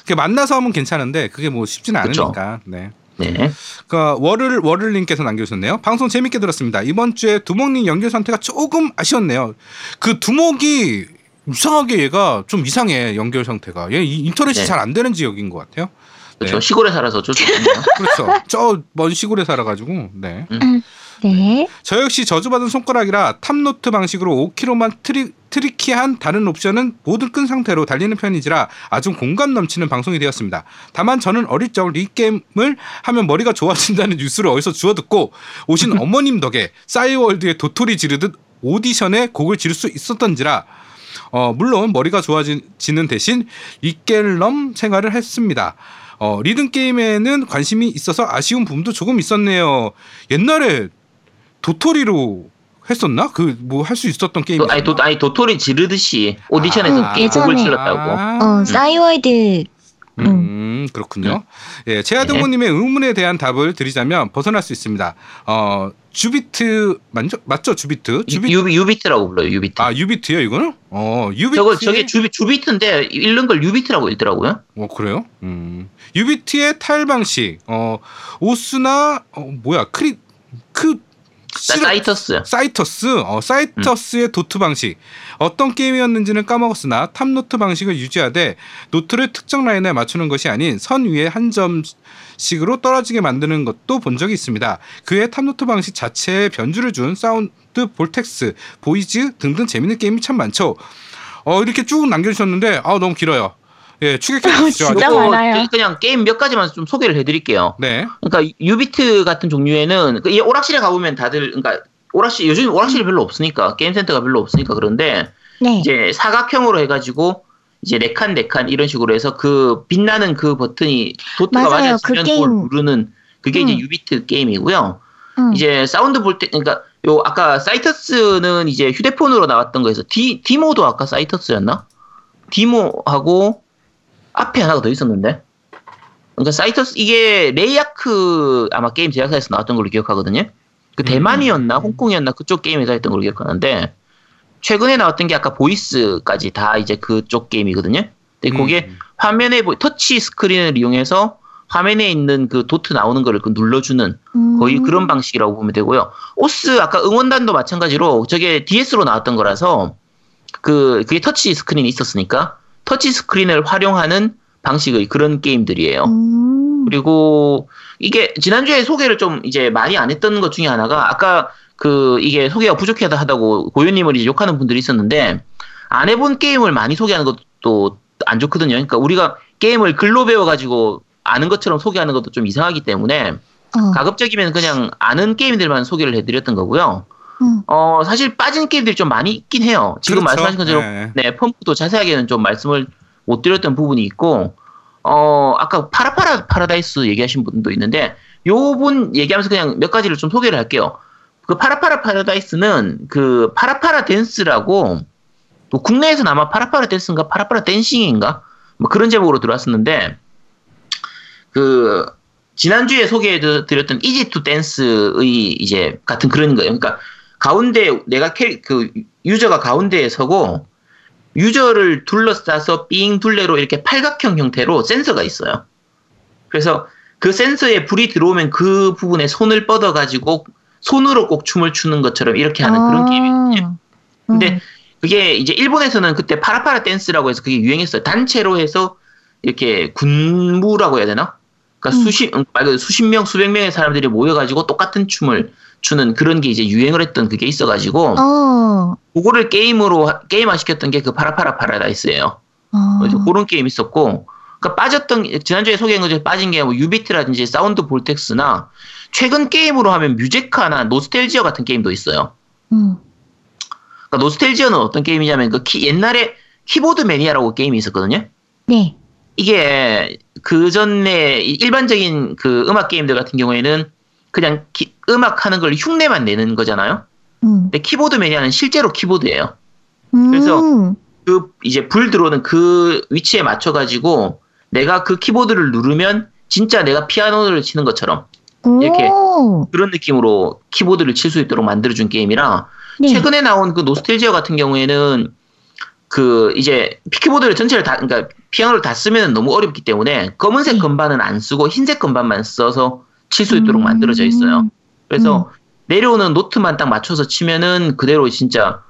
A: 그게 만나서 하면 괜찮은데 그게 뭐 쉽지는
C: 그쵸.
A: 않으니까. 네.
C: 네.
A: 그 월을 월을님께서 남겨주셨네요. 방송 재밌게 들었습니다. 이번 주에 두목님 연결 상태가 조금 아쉬웠네요. 그 두목이 이상하게 얘가 좀 이상해 연결 상태가. 얘 이- 인터넷이
C: 네.
A: 잘안 되는 지역인 것 같아요.
C: 그렇죠.
A: 네.
C: 시골에 살아서 좀 좋네요.
A: 그렇죠. 저 먼 시골에 살아가지고 네.
C: 음.
B: 네.
A: 저 역시 저주받은 손가락이라 top note 방식으로 5 key만 트리, tricky한 다른 옵션은 모두 끈 상태로 달리는 편이지라 아주 공감 넘치는 방송이 되었습니다. 다만 저는 어릴 적이 게임을 하면 머리가 좋아진다는 뉴스를 어디서 주워 듣고 오신 어머님 덕에 싸이월드의 도토리 지르듯 오디션에 곡을 지를 수 있었던지라 어, 물론 머리가 좋아지는 대신 리겔럼 생활을 했습니다. 어, 리듬 게임에는 관심이 있어서 아쉬운 부분도 조금 있었네요. 옛날에 도토리로 했었나? 그 뭐 할 수 있었던 게임.
C: 도, 아니, 도, 아니 도토리 지르듯이 오디션에서
B: 아,
C: 게- 곡을
B: 예전에.
C: 질렀다고.
B: 어, 싸이월드.
A: 음, 그렇군요. 예, 제아동무님의 의문에 대한 답을 드리자면 벗어날 수 있습니다. 어, 주비트 맞죠? 맞죠? 주비트? 주비트.
C: 유, 유비트라고 불러요. 유비트.
A: 아, 유비트요, 이거는? 어, 유비트.
C: 저거 저게 주비 주비트인데 읽는 걸 유비트라고 읽더라고요.
A: 어, 그래요? 음. 유비트의 타일 방식. 어, osu나 어, 뭐야? 크리 크
C: 사-
A: 시르- Cytus. Cytus, 어, Cytus의 도트 방식. 어떤 게임이었는지는 까먹었으나 top note 방식을 유지하되 노트를 특정 라인에 맞추는 것이 아닌 선 위에 한 점씩으로 떨어지게 만드는 것도 본 적이 있습니다. 그의 top note 방식 자체에 변주를 준 Sound Voltex, VOEZ 등등 재밌는 게임이 참 많죠. 어, 이렇게 쭉 남겨주셨는데, 아, 너무 길어요. 예, 축약해 주시죠.
B: 진짜
C: 요거
B: 많아요.
C: 그냥 게임 몇 가지만 좀 소개를 해드릴게요.
A: 네.
C: 그러니까 유비트 같은 종류에는 그이 오락실에 가보면 다들 그러니까 오락실 요즘 오락실이 별로 없으니까 게임 센터가 별로 없으니까 그런데
B: 네.
C: 이제 사각형으로 해가지고 이제 네 칸 네 칸 이런 식으로 해서 그 빛나는 그 버튼이 도트가
B: 맞아요. 그
C: 맞아지면
B: 게임.
C: 그걸 누르는 그게 이제
B: 음.
C: 유비트 게임이고요.
B: 음.
C: 이제 Sound Voltex 그러니까 요 아까 Cytus는 이제 휴대폰으로 나왔던 거에서 디 Deemo도 아까 Cytus였나? Deemo하고 앞에 하나가 더 있었는데. 그러니까 Cytus 이게 Rayark 아마 게임 제작사에서 나왔던 걸로 기억하거든요. 그 대만이었나
A: 음.
C: 홍콩이었나 그쪽 게임에서 했던 걸로 기억하는데 최근에 나왔던 게 아까 VOEZ까지 다 이제 그쪽 게임이거든요. 근데 그게
A: 음.
C: 화면에 보- 터치 스크린을 이용해서 화면에 있는 그 도트 나오는 거를 그 눌러주는
B: 음.
C: 거의 그런 방식이라고 보면 되고요. osu 아까 응원단도 마찬가지로 저게 DS로 나왔던 거라서 그 그게 터치 스크린이 있었으니까 터치 스크린을 활용하는 방식의 그런 게임들이에요.
B: 음.
C: 그리고 이게 지난주에 소개를 좀 이제 많이 안 했던 것 중에 하나가 아까 그 이게 소개가 부족하다 하다고 고유님을 이제 욕하는 분들이 있었는데 안 해본 게임을 많이 소개하는 것도 안 좋거든요. 그러니까 우리가 게임을 글로 배워가지고 아는 것처럼 소개하는 것도 좀 이상하기 때문에
B: 어.
C: 가급적이면 그냥 아는 게임들만 소개를 해드렸던 거고요.
B: 음.
C: 어, 사실 빠진 게임들이 좀 많이 있긴 해요. 지금
A: 그렇죠.
C: 말씀하신 것처럼,
A: 네.
C: 네, 펌프도 자세하게는 좀 말씀을 못 드렸던 부분이 있고, 어, 아까 ParaPara Paradise 얘기하신 분도 있는데, 요분 얘기하면서 그냥 몇 가지를 좀 소개를 할게요. 그 ParaPara Paradise는 그 파라파라 댄스라고, 뭐 국내에서는 아마 파라파라 댄스인가 파라파라 댄싱인가? 뭐 그런 제목으로 들어왔었는데, 그, 지난주에 소개해 드렸던 EZ2Dance의 이제 같은 그런 거예요. 그러니까 가운데 내가 캐, 그 유저가 가운데에 서고 유저를 둘러싸서 삥 둘레로 이렇게 팔각형 형태로 센서가 있어요. 그래서 그 센서에 불이 들어오면 그 부분에 손을 뻗어 가지고 손으로 꼭 춤을 추는 것처럼 이렇게 하는 그런 게임이거든요. 근데
B: 음.
C: 그게 이제 일본에서는 그때 파라파라 댄스라고 해서 그게 유행했어요. 단체로 해서 이렇게 군무라고 해야 되나? 그러니까
B: 음.
C: 수십 음, 말 그대로 수십 명 수백 명의 사람들이 모여가지고 똑같은 춤을 추는 그런 게 이제 유행을 했던 그게 있어가지고
B: 어.
C: 그거를 게임으로 하- 게임화 시켰던 게 그 ParaPara Paradise예요.
B: 어.
C: 그런 게임 있었고 그러니까 빠졌던 지난주에 소개한 것 중에 빠진 게 뭐 유비트라든지 Sound Voltex나 최근 게임으로 하면 Museca나 Nostalgia 같은 게임도 있어요.
B: 음.
C: 그러니까 Nostalgia는 어떤 게임이냐면 그 키- 옛날에 Keyboardmania라고 게임이 있었거든요.
B: 네.
C: 이게 그 전에 일반적인 그 음악 게임들 같은 경우에는 그냥 기- 음악 하는 걸 흉내만 내는 거잖아요.
B: 음.
C: 근데 Keyboardmania는 실제로 키보드예요.
B: 음.
C: 그래서 그 이제 불 들어오는 그 위치에 맞춰 가지고 내가 그 키보드를 누르면 진짜 내가 피아노를 치는 것처럼 이렇게
B: 오.
C: 그런 느낌으로 키보드를 칠 수 있도록 만들어준 게임이라
B: 네.
C: 최근에 나온 그 노스텔지어 같은 경우에는 그 이제 키보드를 전체를 다 그러니까 피아노를 다 쓰면 너무 어렵기 때문에 검은색
B: 네.
C: 건반은 안 쓰고 흰색 건반만 써서 칠수 있도록
B: 음.
C: 만들어져 있어요. 그래서 내려오는 노트만 딱 맞춰서 치면은 그대로 진짜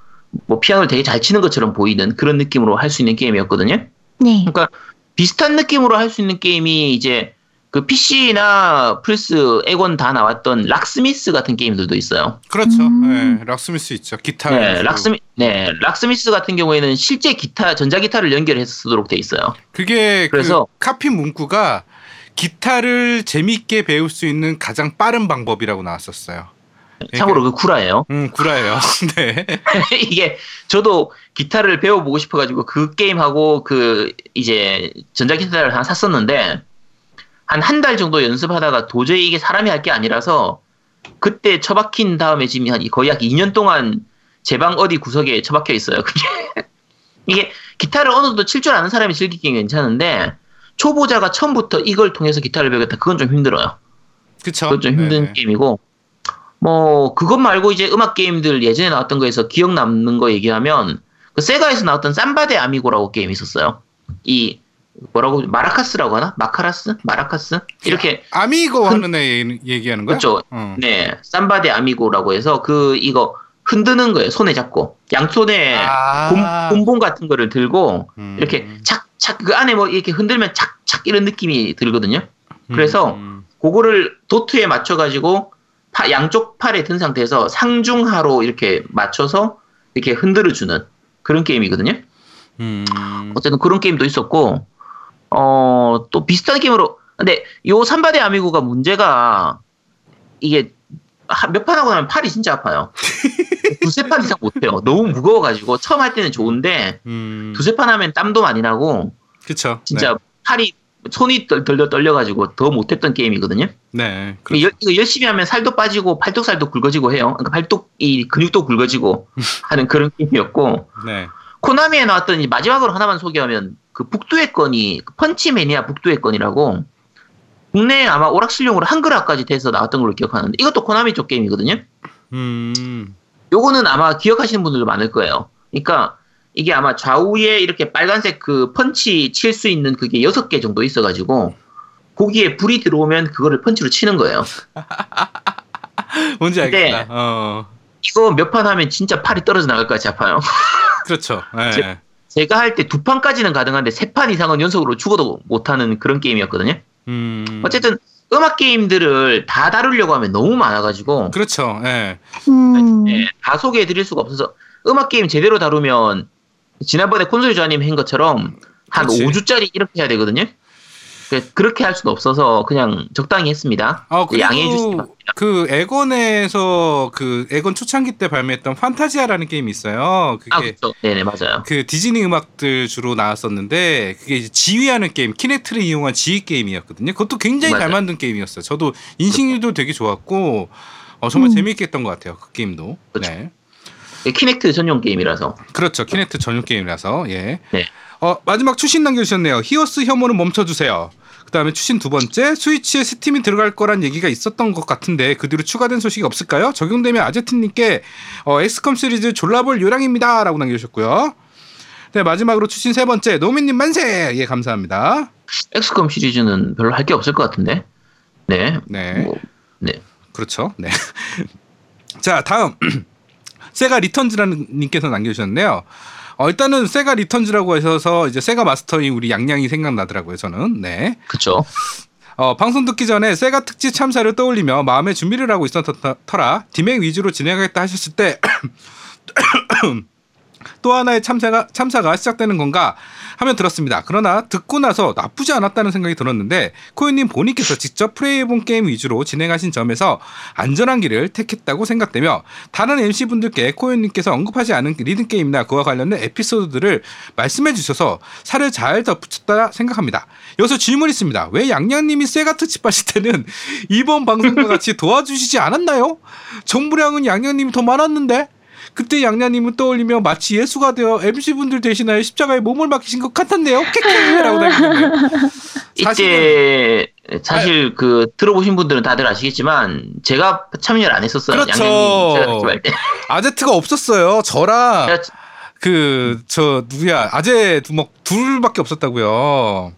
C: 뭐 피아노를 되게 잘 치는 것처럼 보이는 그런 느낌으로 할 수 있는 게임이었거든요.
B: 네.
C: 그러니까 비슷한 느낌으로 할 수 있는 게임이 이제 그 PC나 플스, 에곤 다 나왔던 락스미스 같은 게임들도 있어요.
A: 그렇죠.
B: 음.
A: 네, 락스미스 있죠. 기타.
C: 네, 락스미, 네, 락스미스 같은 경우에는 실제 기타, 전자기타를 연결해서 쓰도록 돼 있어요.
A: 그게
C: 그래서-
A: 그 카피 문구가 기타를 재밌게 배울 수 있는 가장 빠른 방법이라고 나왔었어요.
C: 참고로 그 구라예요.
A: 음, 구라예요. 네.
C: 이게 저도 기타를 배워보고 싶어가지고 그 게임하고 그 이제 전자기타를 하나 샀었는데 한 한 달 정도 연습하다가 도저히 이게 사람이 할 게 아니라서 그때 처박힌 다음에 지금 한 거의 약 2년 동안 제 방 어디 구석에 처박혀 있어요. 그게 이게 기타를 어느 정도 칠 줄 아는 사람이 즐기기는 괜찮은데 초보자가 처음부터 이걸 통해서 기타를 배우겠다 그건 좀 힘들어요.
A: 그쵸.
C: 그건 좀 힘든
A: 네네.
C: 게임이고 뭐 그것 말고 이제 음악 게임들 예전에 나왔던 거에서 기억 남는 거 얘기하면 그 세가에서 나왔던 삼바데 아미고라고 게임이 있었어요. 이 뭐라고 마라카스라고 하나? 마카라스? 마라카스? 이렇게
A: 아미고
C: 흔-
A: 하는 애 얘기- 얘기하는 거야?
C: 그렇죠.
A: 어.
C: 네 삼바데 아미고라고 해서 그 이거 흔드는 거예요. 손에 잡고 양손에
A: 아.
C: 본, 본본 같은 거를 들고
A: 음.
C: 이렇게 착 착 그 안에 뭐 이렇게 흔들면 착착 이런 느낌이 들거든요. 그래서
A: 음.
C: 그거를 도트에 맞춰가지고 파- 양쪽 팔에 든 상태에서 상중하로 이렇게 맞춰서 이렇게 흔들어주는 그런 게임이거든요.
A: 음.
C: 어쨌든 그런 게임도 있었고, 어, 또 비슷한 게임으로, 근데 요 삼바대 아미고가 문제가 이게 몇 판 하고 나면 팔이 진짜 아파요. 두세 판 이상 못해요. 너무 무거워가지고 처음 할 때는 좋은데
A: 음.
C: 두세 판 하면 땀도 많이 나고
A: 그쵸.
C: 진짜 팔이 손이 떨- 떨려 떨려가지고 더 못했던 게임이거든요.
A: 네. 네.
C: 그 열- 이거 열심히 하면 살도 빠지고 팔뚝살도 굵어지고 해요. 그러니까 팔뚝 이 근육도 굵어지고 하는 그런 게임이었고
A: 네.
C: 코나미에 나왔던 이 마지막으로 하나만 소개하면 그 북두의 건이 그 펀치 매니아 북두의 건이라고 국내에 아마 오락실용으로 한글화까지 돼서 나왔던 걸로 기억하는데 이것도 코나미 쪽 게임이거든요.
A: 음.
C: 요거는 아마 기억하시는 분들도 많을 거예요. 그러니까 이게 아마 좌우에 이렇게 빨간색 그 펀치 칠 수 있는 그게 여섯 개 정도 있어가지고 거기에 불이 들어오면 그거를 펀치로 치는 거예요.
A: 뭔지 알겠다. 어.
C: 이거 몇 판 하면 진짜 팔이 떨어져 나갈까지 아파요.
A: 그렇죠. 네.
C: 제- 제가 할 때 두 판까지는 가능한데 세 판 이상은 연속으로 죽어도 못하는 그런 게임이었거든요.
A: 음.
C: 어쨌든 음악 게임들을 다 다루려고 하면 너무 많아가지고
A: 그렇죠. 예.
B: 음.
C: 예, 다 소개해드릴 수가 없어서 음악 게임 제대로 다루면 지난번에 콘솔 조아님 한 것처럼 한
A: 그렇지.
C: 5주짜리 이렇게 해야 되거든요. 그- 그렇게 할 수는 없어서 그냥 적당히 했습니다.
A: 아, 그리고
C: 양해해 주시기 바랍니다.
A: 그 에건에서 그 에건 초창기 때 발매했던 판타지아라는 게임이 있어요. 그게
C: 아 그렇죠. 네네 맞아요.
A: 그 디즈니 음악들 주로 나왔었는데 그게 이제 지휘하는 게임, 키넥트를 이용한 지휘 게임이었거든요. 그것도 굉장히 잘
C: 맞아요.
A: 만든 게임이었어요. 저도 인식률도 되게 좋았고 어, 정말
B: 음.
A: 재미있게 했던 것 같아요. 그 게임도.
C: 그렇죠.
A: 네.
C: 키넥트 전용 게임이라서
A: 그렇죠. 키넥트 전용 게임이라서 예.
C: 네.
A: 어 마지막 추신 남겨주셨네요. 히오스 혐오는 멈춰주세요. 그다음에 추신 두 번째 스위치에 스팀이 들어갈 거란 얘기가 있었던 것 같은데 그 뒤로 추가된 소식이 없을까요? 적용되면 아제트님께 어, 엑스컴 시리즈 졸라볼 요량입니다라고 남겨주셨고요. 네 마지막으로 추신 세 번째 노미님 만세 예 감사합니다.
C: 엑스컴 시리즈는 별로 할 게 없을 것 같은데. 네.
A: 네
C: 뭐, 네.
A: 그렇죠. 네. 자 다음 세가 리턴즈라는 님께서 남겨주셨는데요. 어, 일단은 세가 리턴즈라고 하셔서 이제 세가 마스터인 우리 양양이 생각나더라고요. 저는 네.
C: 그쵸.
A: 어, 방송 듣기 전에 세가 특집 참사를 떠올리며 마음의 준비를 하고 있었던 터- 터라 디맥 위주로 진행하겠다 하셨을 때 또 하나의 참사가, 참사가 시작되는 건가 하면 들었습니다. 그러나 듣고 나서 나쁘지 않았다는 생각이 들었는데 코요님 본인께서 직접 플레이해본 게임 위주로 진행하신 점에서 안전한 길을 택했다고 생각되며 다른 MC분들께 코요님께서 언급하지 않은 리듬 게임이나 그와 관련된 에피소드들을 말씀해 주셔서 살을 잘 덧붙였다 생각합니다. 여기서 질문 있습니다. 왜 양양님이 세가 특집 하실 때는 이번 방송과 같이 도와주시지 않았나요? 정부량은 양양님이 더 많았는데 그때 양양님을 떠올리며 마치 예수가 되어 MC분들 대신하여 십자가에 몸을 맡기신 것 같았네요. 캐캐라고. 사실은
C: 이때 사실 그 들어보신 분들은 다들 아시겠지만 제가 참여를 안 했었어요.
A: 그렇죠.
C: 양양님 제가 때.
A: 아제트가 없었어요. 저랑
C: 제가
A: 그저 누구야 아재 두목 둘밖에 없었다고요.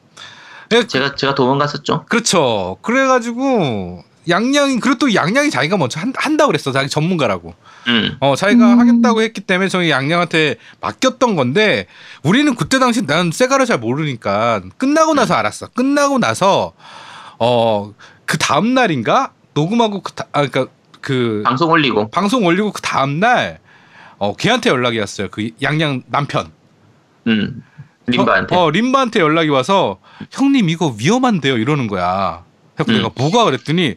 A: 네,
C: 제가 제가 도망갔었죠.
A: 그렇죠. 그래가지고 양양이 그리고 또 양양이 자기가 먼저 한, 한다고 그랬어. 자기 전문가라고.
C: 음.
A: 어 자기가
B: 음.
A: 하겠다고 했기 때문에 저희 양양한테 맡겼던 건데 우리는 그때 당시 난 세가를 잘 모르니까 끝나고 나서 알았어. 끝나고 나서 어 그 다음 날인가 녹음하고 그 다, 아 그러니까 그
C: 방송 올리고.
A: 방송 올리고 그 다음 날 어, 걔한테 연락이 왔어요. 그 양양 남편.
C: 음. 림바한테.
A: 어, 어, 림바한테 연락이 와서 형님 이거 위험한데요 이러는 거야. 그래서
C: 음.
A: 내가 뭐가 그랬더니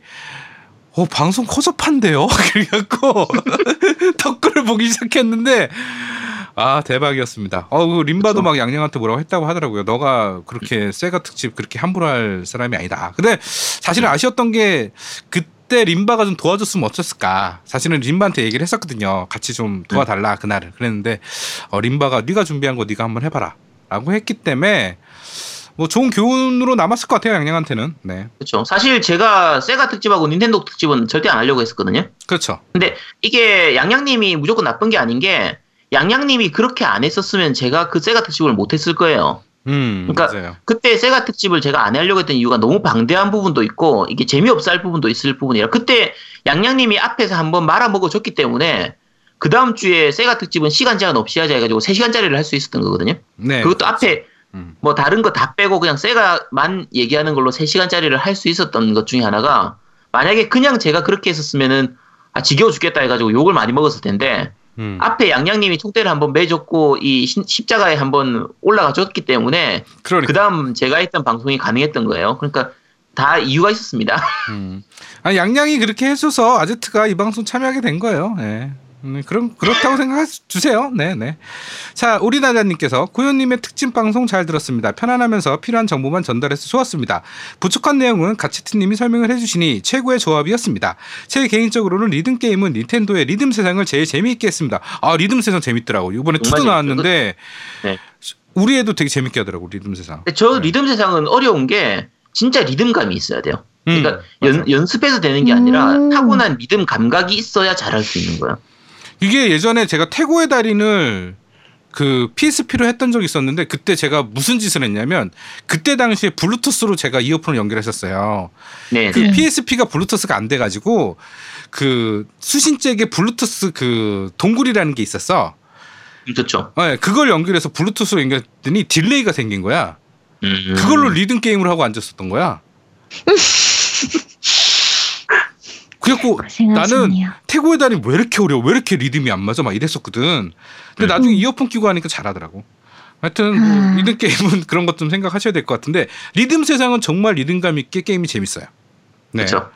A: 어 방송 허접한데요. 그래갖고 덕글을 보기 시작했는데 아 대박이었습니다. 어그 림바도
C: 그쵸.
A: 막 양양한테 뭐라고 했다고 하더라고요. 너가 그렇게 세가 특집 그렇게 함부로 할 사람이 아니다. 근데 사실은 아쉬웠던 게 그때 림바가 좀 도와줬으면 어땠을까. 사실은 림바한테 얘기를 했었거든요. 같이 좀 도와달라 그날을 그랬는데 어, 림바가 네가 준비한 거 네가 한번 해봐라 라고 했기 때문에 뭐 좋은 교훈으로 남았을 것 같아요 양양한테는. 네
C: 그렇죠. 사실 제가 세가 특집하고 닌텐도 특집은 절대 안 하려고 했었거든요.
A: 그렇죠.
C: 근데 이게 양양님이 무조건 나쁜 게 아닌 게 양양님이 그렇게 안 했었으면 제가 그 세가 특집을 못 했을 거예요.
A: 음
C: 그러니까
A: 맞아요.
C: 그때 세가 특집을 제가 안 하려고 했던 이유가 너무 방대한 부분도 있고 이게 재미없어 할 부분도 있을 부분이라 그때 양양님이 앞에서 한번 말아먹어 줬기 때문에 그 다음 주에 세가 특집은 시간 제한 없이 하자 해가지고 3시간짜리를 할 수 있었던 거거든요.
A: 네.
C: 그것도 앞에
A: 음.
C: 뭐 다른 거 다 빼고 그냥 세가만 얘기하는 걸로 3시간짜리를 할 수 있었던 것 중에 하나가 만약에 그냥 제가 그렇게 했었으면은 아 지겨워 죽겠다 해가지고 욕을 많이 먹었을 텐데
A: 음.
C: 앞에 양양님이 총대를 한번 매줬고 이 신- 십자가에 한번 올라가 줬기 때문에
A: 그러니까.
C: 그 다음 제가 했던 방송이 가능했던 거예요. 그러니까 다 이유가 있었습니다.
A: 음. 아니 양양이 그렇게 해줘서 아제트가 이 방송 참여하게 된 거예요. 예. 음, 그럼 그렇다고 생각해 주세요. 네, 네. 자, 우리나자님께서 고현님의 특집 방송 잘 들었습니다. 편안하면서 필요한 정보만 전달해서 좋았습니다. 부족한 내용은 가치트님이 설명을 해주시니 최고의 조합이었습니다. 제 개인적으로는 리듬 게임은 닌텐도의 리듬 세상을 제일 재미있게 했습니다. 아, 리듬 세상 재밌더라고. 이번에 투도 나왔는데
C: 네.
A: 우리 애도 되게 재밌게 하더라고 리듬 세상.
C: 저
A: 네.
C: 리듬 세상은 어려운 게 진짜 리듬감이 있어야 돼요. 그러니까
A: 음.
C: 연, 연습해서 되는 게 아니라
B: 음.
C: 타고난 리듬 감각이 있어야 잘할 수 있는 거예요.
A: 이게 예전에 제가 태고의 달인을 그 PSP로 했던 적이 있었는데 그때 제가 무슨 짓을 했냐면 그때 당시에 블루투스로 제가 이어폰을 연결했었어요.
C: 네,
A: 그
C: 네.
A: PSP가 블루투스가 안 돼가지고 그 수신잭에 블루투스 그 동굴이라는 게 있었어.
C: 좋죠.
A: 네, 그걸 연결해서 블루투스로 연결했더니 delay가 생긴 거야.
C: 음.
A: 그걸로 리듬 게임을 하고 앉았었던 거야. 그래갖고 나는. 태고의 달인 왜 이렇게 어려워? 왜 이렇게 리듬이 안 맞아? 막 이랬었거든. 근데 나중에 이어폰 끼고 하니까 잘하더라고. 하여튼 뭐
B: 아.
A: 리듬 게임은 그런 것 좀 생각하셔야 될 것 같은데 리듬 세상은 정말 리듬감 있게 게임이 재밌어요. 네.
C: 그렇죠.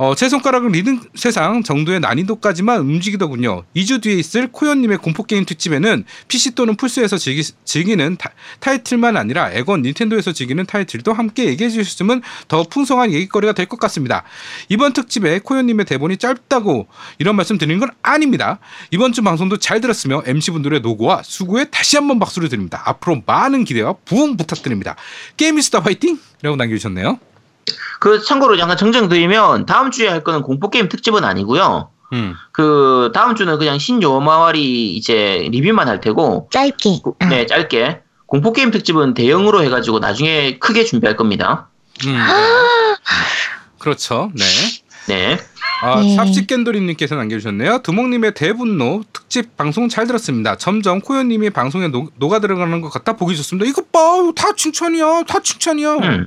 A: 어, 제 손가락은 리듬 세상 정도의 난이도까지만 움직이더군요. 2주 뒤에 있을 코연님의 공포게임 특집에는 PC 또는 플스에서 즐기, 즐기는 타, 타이틀만 아니라 에건 닌텐도에서 즐기는 타이틀도 함께 얘기해 주셨으면 더 풍성한 얘기거리가 될 것 같습니다. 이번 특집에 코연님의 대본이 짧다고 이런 말씀 드리는 건 아닙니다. 이번 주 방송도 잘 들었으며 MC분들의 노고와 수고에 다시 한번 박수를 드립니다. 앞으로 많은 기대와 부응 부탁드립니다. 게임이스타 화이팅! 라고 남겨주셨네요.
C: 그 참고로 잠깐 정정드리면 다음 주에 할 거는 공포 게임 특집은 아니고요.
A: 음.
C: 그 다음 주는 그냥 신요마와리 이제 리뷰만 할 테고
B: 짧게.
C: 그-
B: 아,
C: 네 짧게 공포 게임 특집은 대형으로 해가지고 나중에 크게 준비할 겁니다.
A: 음, 네. 그렇죠. 네.
C: 네.
A: 아,
B: 네.
A: 삽식겐도리님께서 남겨주셨네요. 두목님의 대분노 특집 방송 잘 들었습니다. 점점 코요님이 방송에 녹, 녹아 들어가는 것 같아 보기 좋습니다. 이거 봐, 다 칭찬이야, 다 칭찬이야.
C: 음.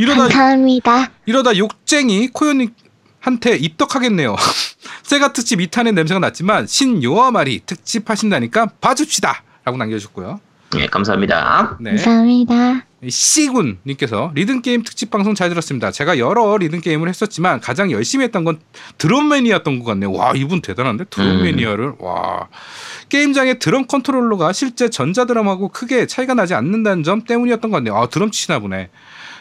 A: 이러다
B: 감사합니다.
A: 이러다 욕쟁이 코요님한테 입덕하겠네요. 세가 특집 2탄의 냄새가 났지만 신요아말이 특집 하신다니까 봐줍시다.라고 남겨주셨고요.
C: 네 감사합니다.
A: 네.
B: 감사합니다.
A: 씨군 님께서 리듬 게임 특집 방송 잘 들었습니다. 제가 여러 리듬 게임을 했었지만 가장 열심히 했던 건 드럼 매니아였던 것 같네요. 와 이분 대단한데 드럼
C: 음.
A: 매니아를 와 게임장의 드럼 컨트롤러가 실제 전자 드럼하고 크게 차이가 나지 않는다는 점 때문이었던 것 같네요. 아 드럼 치시나 보네.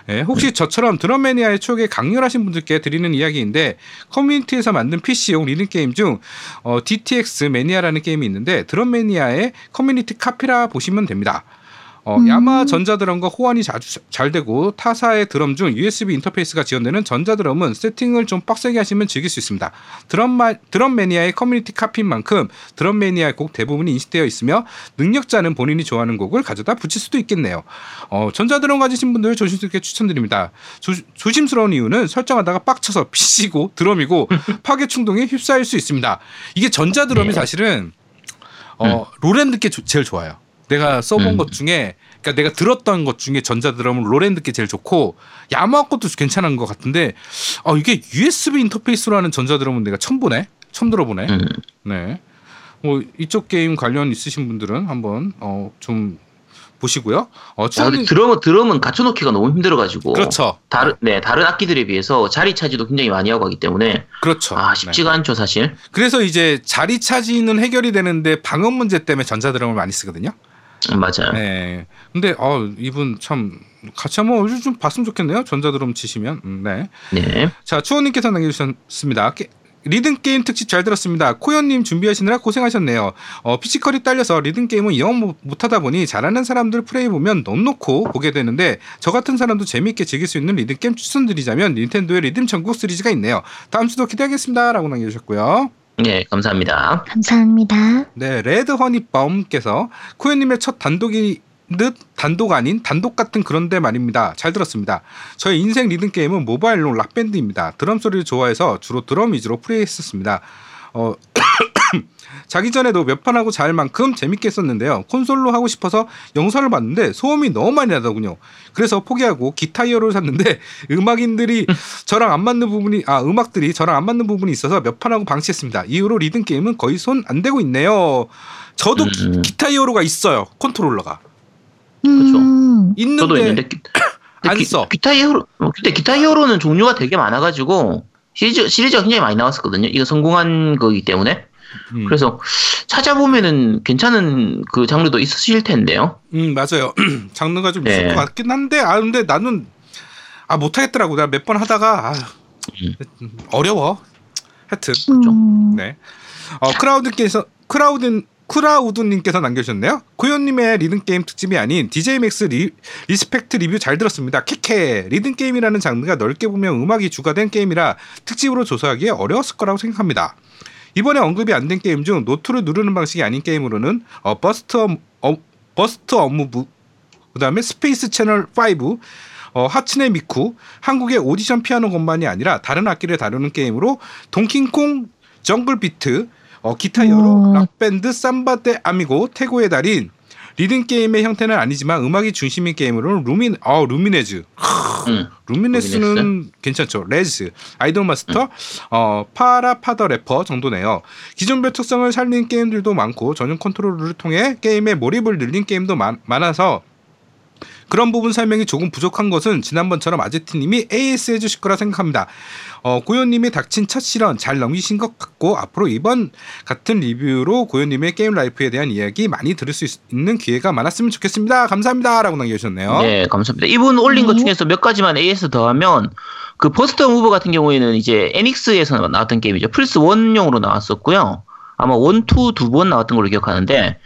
A: 예, 혹시 저처럼 드럼 매니아의 추억에 강렬하신 분들께 드리는 이야기인데 커뮤니티에서 만든 PC용 리듬 게임 중 어, DTX 매니아라는 게임이 있는데 드럼 매니아의 커뮤니티 카피라 보시면 됩니다. 어,
B: 음.
A: 야마하 전자드럼과 호환이 아주 잘 되고 타사의 드럼 중 USB 인터페이스가 지원되는 전자드럼은 세팅을 좀 빡세게 하시면 즐길 수 있습니다. 드럼, 마, 드럼 매니아의 커뮤니티 카피인 만큼 드럼 매니아의 곡 대부분이 이식되어 있으며 능력자는 본인이 좋아하는 곡을 가져다 붙일 수도 있겠네요. 어, 전자드럼 가지신 분들 조심스럽게 추천드립니다. 조, 조심스러운 이유는 설정하다가 빡쳐서 PC고 드럼이고 파괴 충동에 휩싸일 수 있습니다. 이게 전자드럼이
C: 네.
A: 사실은 어, 로랜드께 조- 제일 좋아요. 내가 써본
C: 음.
A: 것 중에 그러니까 내가 들었던 것 중에 전자드럼은 로랜드 게 제일 좋고 야마하 것도 괜찮은 것 같은데 어 이게 USB 인터페이스로 하는 전자드럼은 내가 처음 보네 처음 들어보네
C: 음.
A: 네. 뭐 이쪽 게임 관련 있으신 분들은 한번 어 좀 보시고요. 어
C: 아,
A: 추운
C: 근데 드럼은 드럼은 갖춰놓기가 너무 힘들어가지고
A: 그렇죠.
C: 다른 네 다른 악기들에 비해서 자리 차지도 굉장히 많이 하고 하기 때문에
A: 그렇죠.
C: 아
A: 네.
C: 쉽지가 않죠 사실.
A: 그래서 이제 자리 차지는 해결이 되는데 방음 문제 때문에 전자 드럼을 많이 쓰거든요.
C: 음, 맞아요.
A: 네. 근데 어 이분 참 같이 한번 좀 봤으면 좋겠네요. 전자드럼 치시면. 음, 네.
C: 네.
A: 자, 추원님께서 남겨주셨습니다. 게- 리듬 게임 특집 잘 들었습니다. 코연님 준비하시느라 고생하셨네요. 어, physical이 딸려서 리듬 게임은 영 못- 못하다 보니 잘하는 사람들 플레이 보면 넋 놓고 보게 되는데 저 같은 사람도 재미있게 즐길 수 있는 리듬 게임 추천드리자면 닌텐도의 리듬 천국 시리즈가 있네요. 다음 주도 기대하겠습니다.라고 남겨주셨고요.
C: 네 감사합니다.
B: 감사합니다.
A: 네, 레드 허니바움께서 코연님의 첫 단독이 듯 단독 아닌 단독 같은 그런데 말입니다. 잘 들었습니다. 저의 인생 리듬 게임은 모바일로 락밴드입니다. 드럼 소리를 좋아해서 주로 드럼 위주로 플레이했었습니다. 어, 자기 전에도 몇 판 하고 잘 만큼 재밌게 했었는데요. 콘솔로 하고 싶어서 영상을 봤는데 소음이 너무 많이 나더군요. 그래서 포기하고 기타 히어로를 샀는데 음악인들이 저랑 안 맞는 부분이 아 음악들이 저랑 안 맞는 부분이 있어서 몇 판 하고 방치했습니다. 이후로 리듬 게임은 거의 손 안 대고 있네요. 저도 기,
C: 음.
A: 기타 히어로가 있어요. 컨트롤러가
B: 음,
A: 있는데
C: 저도 있는데 기,
A: 안
C: 기,
A: 써.
C: 기타 히어로 어, 근데 기타 히어로는 종류가 되게 많아가지고 시리즈 시리즈가 굉장히 많이 나왔었거든요. 이거 성공한 거기 때문에
A: 음.
C: 그래서 찾아보면은 괜찮은 그 장르도 있으실 텐데요.
A: 음 맞아요. 장르가 좀 있을
C: 네.
A: 것 같긴 한데 아 근데 나는 아 못하겠더라고. 내가 몇 번 하다가 아,
C: 음.
A: 어려워. 하여튼
B: 음,
A: 네. 어, 크라우드께서 크라우드 크라우드님께서 남겨주셨네요. 코연님의 리듬 게임 특집이 아닌 DJ 맥스 리, 리스펙트 리뷰 잘 들었습니다. 캐캐 리듬 게임이라는 장르가 넓게 보면 음악이 주가 된 게임이라 특집으로 조사하기에 어려웠을 거라고 생각합니다. 이번에 언급이 안 된 게임 중 노트를 누르는 방식이 아닌 게임으로는 어, 버스트 어, 어, 버스트 어 무브 그다음에 스페이스 채널 5 어, 하츠네 미쿠 한국의 오디션 피아노 건반이 아니라 다른 악기를 다루는 게임으로 동키콩 정글 비트 어, 기타 히어로
B: 음.
A: 락밴드 삼바 데 아미고 태고의 달인 리듬 게임의 형태는 아니지만 음악이 중심인 게임으로는 루민 어 루미네즈
C: 음.
A: 루미네스는 괜찮죠. 레즈, 아이돌 마스터, 어, 파라파 더 래퍼 정도네요. 기종별 특성을 살린 게임들도 많고 전용 컨트롤러를 통해 게임의 몰입을 늘린 게임도 많, 많아서 그런 부분 설명이 조금 부족한 것은 지난번처럼 아제트님이 AS 해주실 거라 생각합니다. 어, 고현님이 닥친 첫 시련 잘 넘기신 것 같고 앞으로 이번 같은 리뷰로 고현님의 게임 라이프에 대한 이야기 많이 들을 수 있, 는 기회가 많았으면 좋겠습니다. 감사합니다라고 남겨주셨네요.
C: 네, 감사합니다. 이분 올린 것
B: 네.
C: 중에서 몇 가지만 AS 더하면 그 Bust a Move 같은 경우에는 이제 에닉스에서 나왔던 게임이죠. 플스 1용으로 나왔었고요. 아마 1, 2두번 나왔던 걸로 기억하는데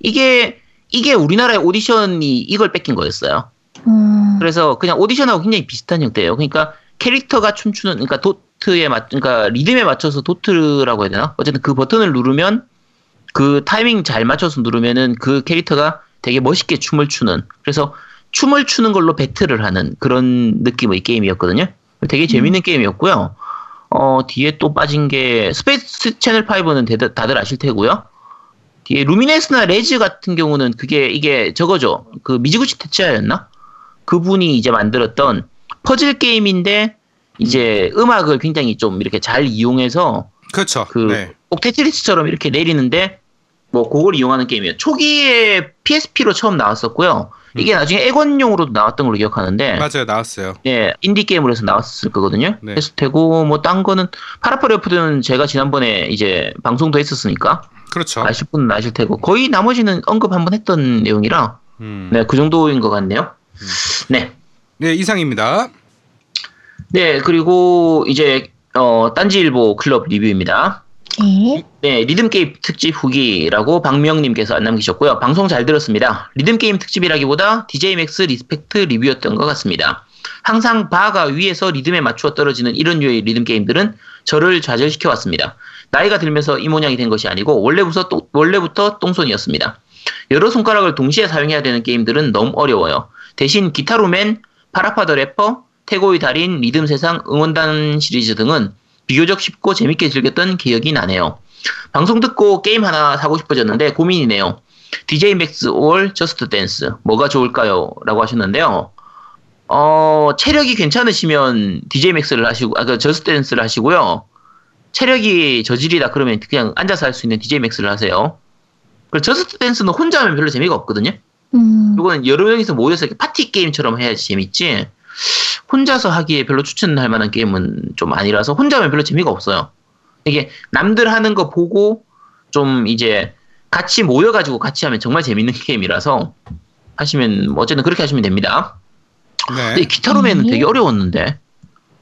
C: 이게 이게 우리나라의 오디션이 이걸 베낀 거였어요.
B: 음,
C: 그래서 그냥 오디션하고 굉장히 비슷한 형태예요. 그러니까 캐릭터가 춤추는 그러니까 도트에 맞 그러니까 리듬에 맞춰서 도트라고 해야 되나? 어쨌든 그 버튼을 누르면 그 타이밍 잘 맞춰서 누르면은 그 캐릭터가 되게 멋있게 춤을 추는 그래서 춤을 추는 걸로 배틀을 하는 그런 느낌의 게임이었거든요. 되게 재밌는 게임이었고요. 어, 뒤에 또 빠진 게 Space Channel 5는 다들 아실 테고요. 뒤에 Lumines나 Rez 같은 경우는 그게 이게 저거죠. 그 미즈구치 테츠야였나? 그분이 이제 만들었던 퍼즐 게임인데 이제 음악을 굉장히 좀 이렇게 잘 이용해서
A: 그렇죠.
C: 그
A: 네.
C: 꼭 테트리스처럼 이렇게 내리는데 뭐 그걸 이용하는 게임이에요. 초기에 PSP로 처음 나왔었고요. 이게 나중에 액원용으로도 나왔던 걸로 기억하는데
A: 맞아요. 나왔어요.
C: 예, 인디 게임으로 해서 나왔을 거거든요.
A: 네.
C: 했을 테고 뭐 딴 거는 파라파레프드는 제가 지난번에 이제 방송도 했었으니까
A: 그렇죠.
C: 아실 분은 아실 테고 거의 나머지는 언급 한번 했던 내용이라
A: 음.
C: 네, 그 정도인 것 같네요. 네.
A: 네, 이상입니다.
C: 네, 그리고 이제 어, 딴지일보 클럽 리뷰입니다.
B: 네.
C: 네, 리듬게임 특집 후기라고 박명님께서 남기셨고요. 방송 잘 들었습니다. 리듬게임 특집이라기보다 DJMAX Respect 리뷰였던 것 같습니다. 항상 바가 위에서 리듬에 맞추어 떨어지는 이런 류의 리듬게임들은 저를 좌절시켜 왔습니다. 나이가 들면서 이 모양이 된 것이 아니고 원래부터, 똥, 원래부터 똥손이었습니다. 여러 손가락을 동시에 사용해야 되는 게임들은 너무 어려워요. 대신 Gitaroo Man, PaRappa the Rapper, 태고의 달인, 리듬 세상, 응원단 시리즈 등은 비교적 쉽고 재밌게 즐겼던 기억이 나네요. 방송 듣고 게임 하나 사고 싶어졌는데 고민이네요. DJMAX or Just Dance 뭐가 좋을까요? 라고 하셨는데요. 어, 체력이 괜찮으시면 DJMAX를 하시고 아, 그 Just Dance를 하시고요. 체력이 저질이다 그러면 그냥 앉아서 할 수 있는 DJMAX를 하세요. 그리고 Just Dance는 혼자 하면 별로 재미가 없거든요.
B: 음.
C: 이거는 여러 명이서 모여서 이렇게 파티 게임처럼 해야지 재밌지. 혼자서 하기에 별로 추천할 만한 게임은 좀 아니라서 혼자 하면 별로 재미가 없어요. 이게 남들 하는 거 보고 좀 이제 같이 모여가지고 같이 하면 정말 재밌는 게임이라서 하시면 뭐 어쨌든 그렇게 하시면 됩니다. 근데
A: 네.
C: 기타로맨은
B: 네.
C: 되게 어려웠는데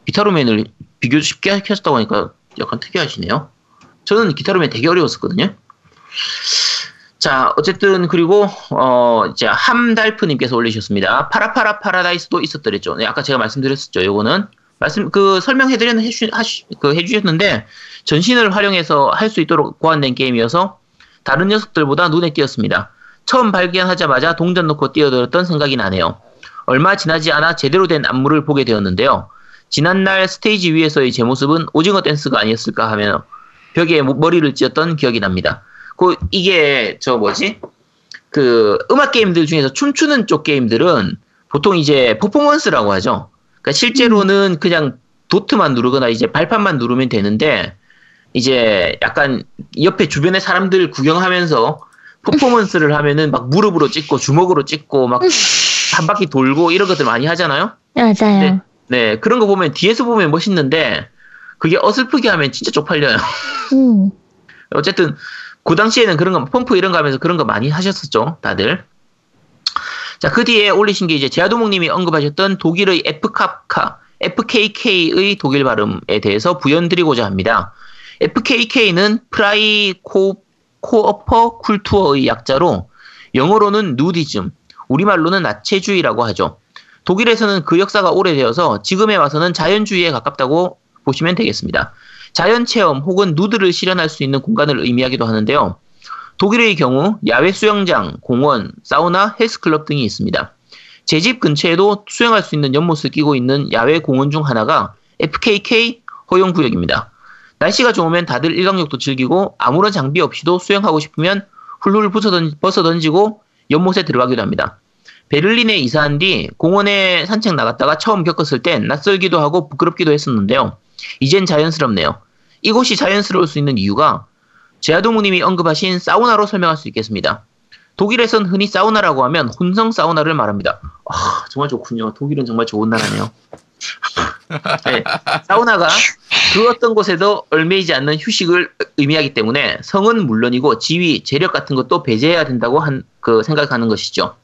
C: 기타로맨을 비교적 쉽게 하셨다고 하니까 약간 특이하시네요. 저는 기타로맨 되게 어려웠었거든요. 자, 어쨌든 그리고 어 이제 함달프님께서 올리셨습니다. 파라파라 파라다이스도 있었더랬죠. 네, 아까 제가 말씀드렸었죠. 요거는 말씀 그 설명해드리는 해주 하시, 그 해주셨는데 전신을 활용해서 할 수 있도록 고안된 게임이어서 다른 녀석들보다 눈에 띄었습니다. 처음 발견하자마자 동전 놓고 뛰어들었던 생각이 나네요. 얼마 지나지 않아 제대로 된 안무를 보게 되었는데요. 지난날 스테이지 위에서의 제 모습은 오징어 댄스가 아니었을까 하며 벽에 모- 머리를 찧었던 기억이 납니다. 그 이게 저 뭐지? 그 음악 게임들 중에서 춤추는 쪽 게임들은 보통 이제 퍼포먼스라고 하죠. 그러니까 실제로는 그냥 도트만 누르거나 이제 발판만 누르면 되는데 이제 약간 옆에 주변의 사람들 구경하면서 퍼포먼스를 하면은 막 무릎으로 찍고 주먹으로 찍고 막 한 바퀴 돌고 이런 것들 많이 하잖아요.
B: 맞아요.
C: 네. 네, 그런 거 보면 뒤에서 보면 멋있는데 그게 어설프게 하면 진짜 쪽팔려요.
B: 음.
C: 어쨌든 그 당시에는 그런 거 펌프 이런 거 하면서 그런 거 많이 하셨었죠, 다들. 자, 그 뒤에 올리신 게 이제 제아도목님이 언급하셨던 독일의 FKK, FKK의 독일 발음에 대해서 부연드리고자 합니다. FKK는 프라이 코, 코어퍼 쿨투어의 약자로 영어로는 nudism, 우리말로는 나체주의라고 하죠. 독일에서는 그 역사가 오래되어서 지금에 와서는 자연주의에 가깝다고 보시면 되겠습니다. 자연 체험 혹은 누드를 실현할 수 있는 공간을 의미하기도 하는데요. 독일의 경우 야외 수영장, 공원, 사우나, 헬스클럽 등이 있습니다. 제 집 근처에도 수영할 수 있는 연못을 끼고 있는 야외 공원 중 하나가 FKK 허용 구역입니다. 날씨가 좋으면 다들 일광욕도 즐기고 아무런 장비 없이도 수영하고 싶으면 훌훌 벗어던- 벗어던지고 연못에 들어가기도 합니다. 베를린에 이사한 뒤 공원에 산책 나갔다가 처음 겪었을 땐 낯설기도 하고 부끄럽기도 했었는데요. 이젠 자연스럽네요. 이곳이 자연스러울 수 있는 이유가 제아도무님이 언급하신 사우나로 설명할 수 있겠습니다. 독일에선 흔히 사우나라고 하면 혼성 사우나를 말합니다. 아, 정말 좋군요. 독일은 정말 좋은 나라네요. 네, 사우나가 그 어떤 곳에도 얼매이지 않는 휴식을 의미하기 때문에 성은 물론이고 지위, 재력 같은 것도 배제해야 된다고 한, 그 생각하는 것이죠.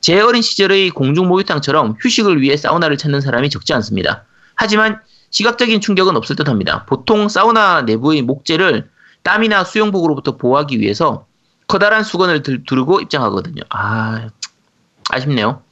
C: 제 어린 시절의 공중 목욕탕처럼 휴식을 위해 사우나를 찾는 사람이 적지 않습니다. 하지만 시각적인 충격은 없을 듯 합니다. 보통 사우나 내부의 목재를 땀이나 수영복으로부터 보호하기 위해서 커다란 수건을 들, 두르고 입장하거든요. 아, 아쉽네요.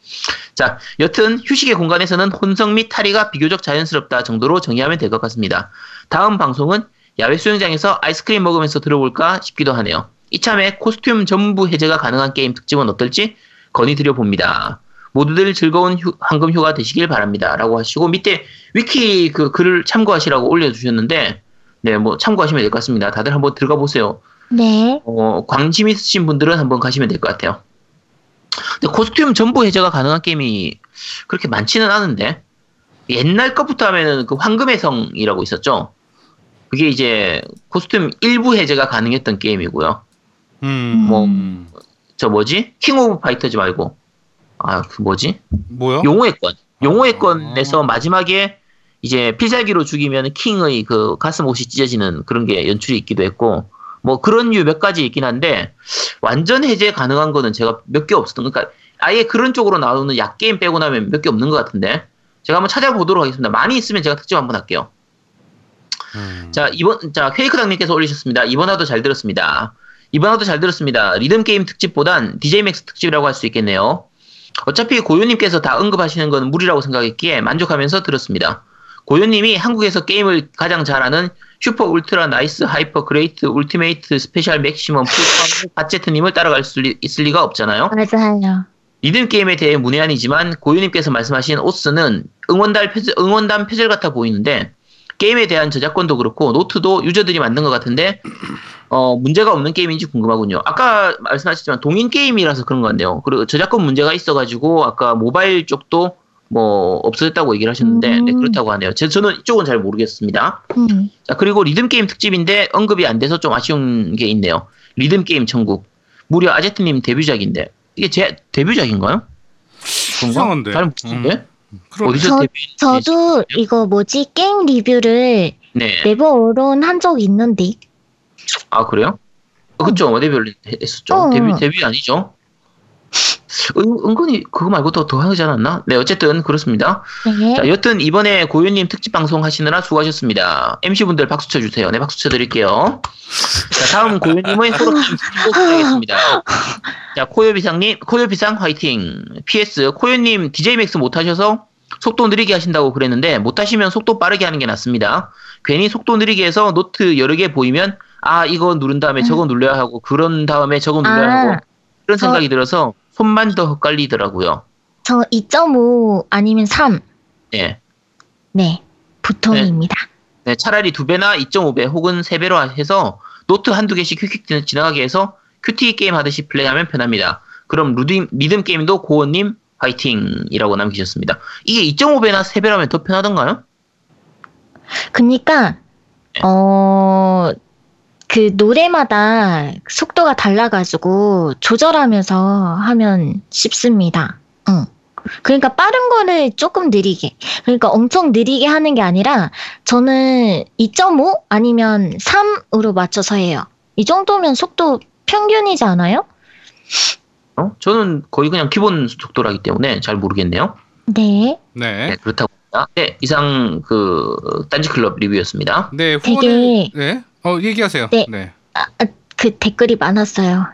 C: 자, 여튼 휴식의 공간에서는 혼성 및 탈의가 비교적 자연스럽다 정도로 정의하면 될 것 같습니다. 다음 방송은 야외 수영장에서 아이스크림 먹으면서 들어볼까 싶기도 하네요. 이참에 코스튬 전부 해제가 가능한 게임 특집은 어떨지 건의드려 봅니다. 모두들 즐거운 휴- 황금 휴가 되시길 바랍니다. 라고 하시고 밑에 위키 그 글을 참고하시라고 올려주셨는데 네, 뭐 참고하시면 될 것 같습니다. 다들 한번 들어가 보세요.
B: 네.
C: 어, 관심 있으신 분들은 한번 가시면 될 것 같아요. 근데 코스튬 전부 해제가 가능한 게임이 그렇게 많지는 않은데 옛날 것부터 하면은 그 황금의 성이라고 있었죠. 그게 이제 코스튬 일부 해제가 가능했던 게임이고요.
A: 음,
C: 뭐,
A: 음.
C: 저 뭐지? King of Fighters 말고 아 그 뭐지?
A: 뭐요?
C: 용호의 권. 용호의
A: 아.
C: 권에서 마지막에 이제 필살기로 죽이면 킹의 그 가슴 옷이 찢어지는 그런 게 연출이 있기도 했고 뭐 그런 류 몇 가지 있긴 한데 완전 해제 가능한 거는 제가 몇 개 없었던 그러니까 아예 그런 쪽으로 나오는 야 게임 빼고 나면 몇 개 없는 것 같은데 제가 한번 찾아보도록 하겠습니다. 많이 있으면 제가 특집 한번 할게요.
A: 음.
C: 자, 이번, 자, 케이크 당님께서 올리셨습니다. 이번 화도 잘 들었습니다. 이번 화도 잘 들었습니다. 리듬 게임 특집보단 DJMAX 특집이라고 할 수 있겠네요. 어차피 고요님께서 다 언급하시는 건 무리라고 생각했기에 만족하면서 들었습니다. 고요님이 한국에서 게임을 가장 잘하는 super ultra nice hyper great ultimate special maximum full 바제트님을 따라갈 수 리- 있을 리가 없잖아요.
B: 맞아요.
C: 리듬 게임에 대해 문외한이지만 고유님께서 말씀하신 osu는 응원단 표절, 응원단 표절 같아 보이는데 게임에 대한 저작권도 그렇고 노트도 유저들이 만든 것 같은데 어, 문제가 없는 게임인지 궁금하군요. 아까 말씀하셨지만 동인 게임이라서 그런 것 같네요. 그리고 저작권 문제가 있어가지고 아까 모바일 쪽도 뭐 없어졌다고 얘기를 하셨는데
B: 음.
C: 네, 그렇다고 하네요. 제, 저는 이쪽은 잘 모르겠습니다.
B: 음.
C: 자, 그리고 리듬 게임 특집인데 언급이 안 돼서 좀 아쉬운 게 있네요. 리듬 게임 천국. 무려 아제트님 데뷔작인데 이게 제 데뷔작인가요?
A: 이상한데.
C: 잘 모르겠는데
A: 그 럼
C: 어디서
B: 저-
C: 데뷔?
B: 저도 이거 뭐지 게임 리뷰를
C: 네.
B: 네 번 올린 적 있는데
C: 아 그래요? 어, 그쵸. 데뷔를 했었죠.
B: 어.
C: 데뷔 데뷔 아니죠? 은, 은근히 그거 말고 더, 더 하지 않았나? 네, 어쨌든 그렇습니다.
B: 네.
C: 자, 여튼 이번에 고유님 특집 방송 하시느라 수고하셨습니다. MC분들 박수 쳐주세요. 네, 박수 쳐드릴게요. 자, 다음 고유님의 가겠습니다. 자, 코요비상님, 코요비상 화이팅. PS, 코요님 DJMAX 못하셔서 속도 느리게 하신다고 그랬는데, 못하시면 속도 빠르게 하는 게 낫습니다. 괜히 속도 느리게 해서 노트 여러 개 보이면, 아, 이거 누른 다음에 저거 눌러야 하고, 그런 다음에 저거 눌러야
B: 아.
C: 하고, 그런 생각이 들어서 손만 더 헷갈리더라고요.
B: 저 2.5 아니면 3.
C: 예.
B: 네. 보통입니다.
C: 네, 차라리 두 배나 2.5배 혹은 세 배로 해서 노트 한두 개씩 휙휙 지나가게 해서 QTE 게임 하듯이 플레이하면 편합니다. 그럼 루딩, 리듬 게임도 고원님 화이팅이라고 남기셨습니다. 이게 2.5배나 3배라면 더 편하던가요?
B: 그니까
C: 네.
B: 어. 그 노래마다 속도가 달라가지고 조절하면서 하면 쉽습니다. 응. 그러니까 빠른 거를 조금 느리게. 그러니까 엄청 느리게 하는 게 아니라 저는 2.5 아니면 3으로 맞춰서 해요. 이 정도면 속도 평균이지 않아요?
C: 어? 저는 거의 그냥 기본 속도라기 때문에 잘 모르겠네요.
B: 네.
C: 네,
A: 네.
C: 그렇다고 합니다. 네, 이상 그 딴지 클럽 리뷰였습니다.
A: 네,
B: 되게-
A: 후원을 네. 어, 얘기하세요.
B: 네.
A: 네.
B: 그 댓글이 많았어요.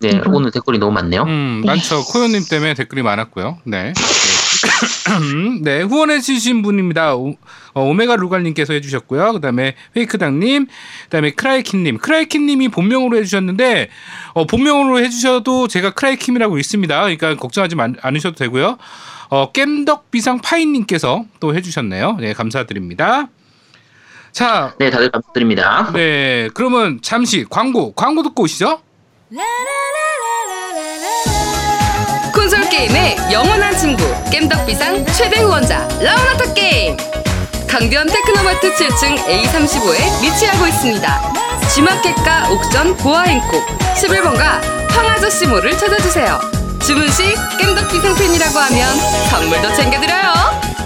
C: 네,
B: 이거.
C: 오늘 댓글이 너무 많네요.
A: 음,
B: 네.
A: 많죠. 코요님 때문에 댓글이 많았고요. 네. 네, 네, 후원해주신 분입니다. 오, 어, 오메가 루갈님께서 해주셨고요. 그 다음에 페이크당님, 그 다음에 크라이킨님. 크라이킨님이 본명으로 해주셨는데, 어, 본명으로 해주셔도 제가 크라이킴이라고 있습니다. 그러니까 걱정하지 마- 않으셔도 되고요. 어, 깸덕비상 파인님께서 또 해주셨네요. 네, 감사드립니다. 자,
C: 네, 다들 감사드립니다.
A: 네, 그러면 잠시 광고, 광고 듣고 오시죠.
E: 콘솔 게임의 영원한 친구 겜덕비상 최대 후원자 라운하터 게임 강변 테크노마트 7층 A35에 위치하고 있습니다 G마켓과 옥션 보아행콕 11번가 황아저씨몰을 찾아주세요 주문 시 겜덕비상 팬이라고 하면 선물도 챙겨드려요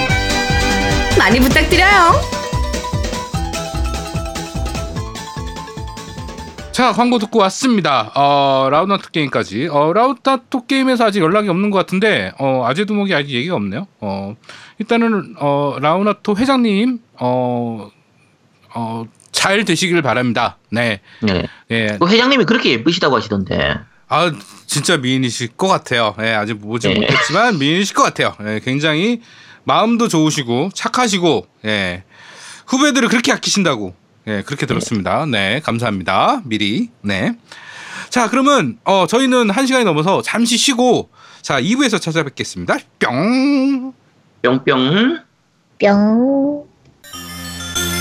E: 많이 부탁드려요.
A: 자 광고 듣고 왔습니다. 어, 라우나토 게임까지. 어, 라우나토 게임에서 아직 연락이 없는 것 같은데 어, 아재두목이 아직 얘기가 없네요. 어, 일단은 어, 라우나토 회장님 어, 어, 잘 되시길 바랍니다. 네,
C: 네.
A: 예,
C: 그 회장님이 그렇게 예쁘시다고 하시던데.
A: 아 진짜 미인이실 것 같아요. 예, 아직 보지
C: 네.
A: 못했지만 미인이실 것 같아요. 예, 굉장히 마음도 좋으시고 착하시고 예, 후배들을 그렇게 아끼신다고 예, 그렇게 들었습니다. 네, 감사합니다. 미리 네. 자 그러면 어 저희는 한 시간이 넘어서 잠시 쉬고 자 2부에서 찾아뵙겠습니다. 뿅.
C: 뿅뿅.
B: 뿅.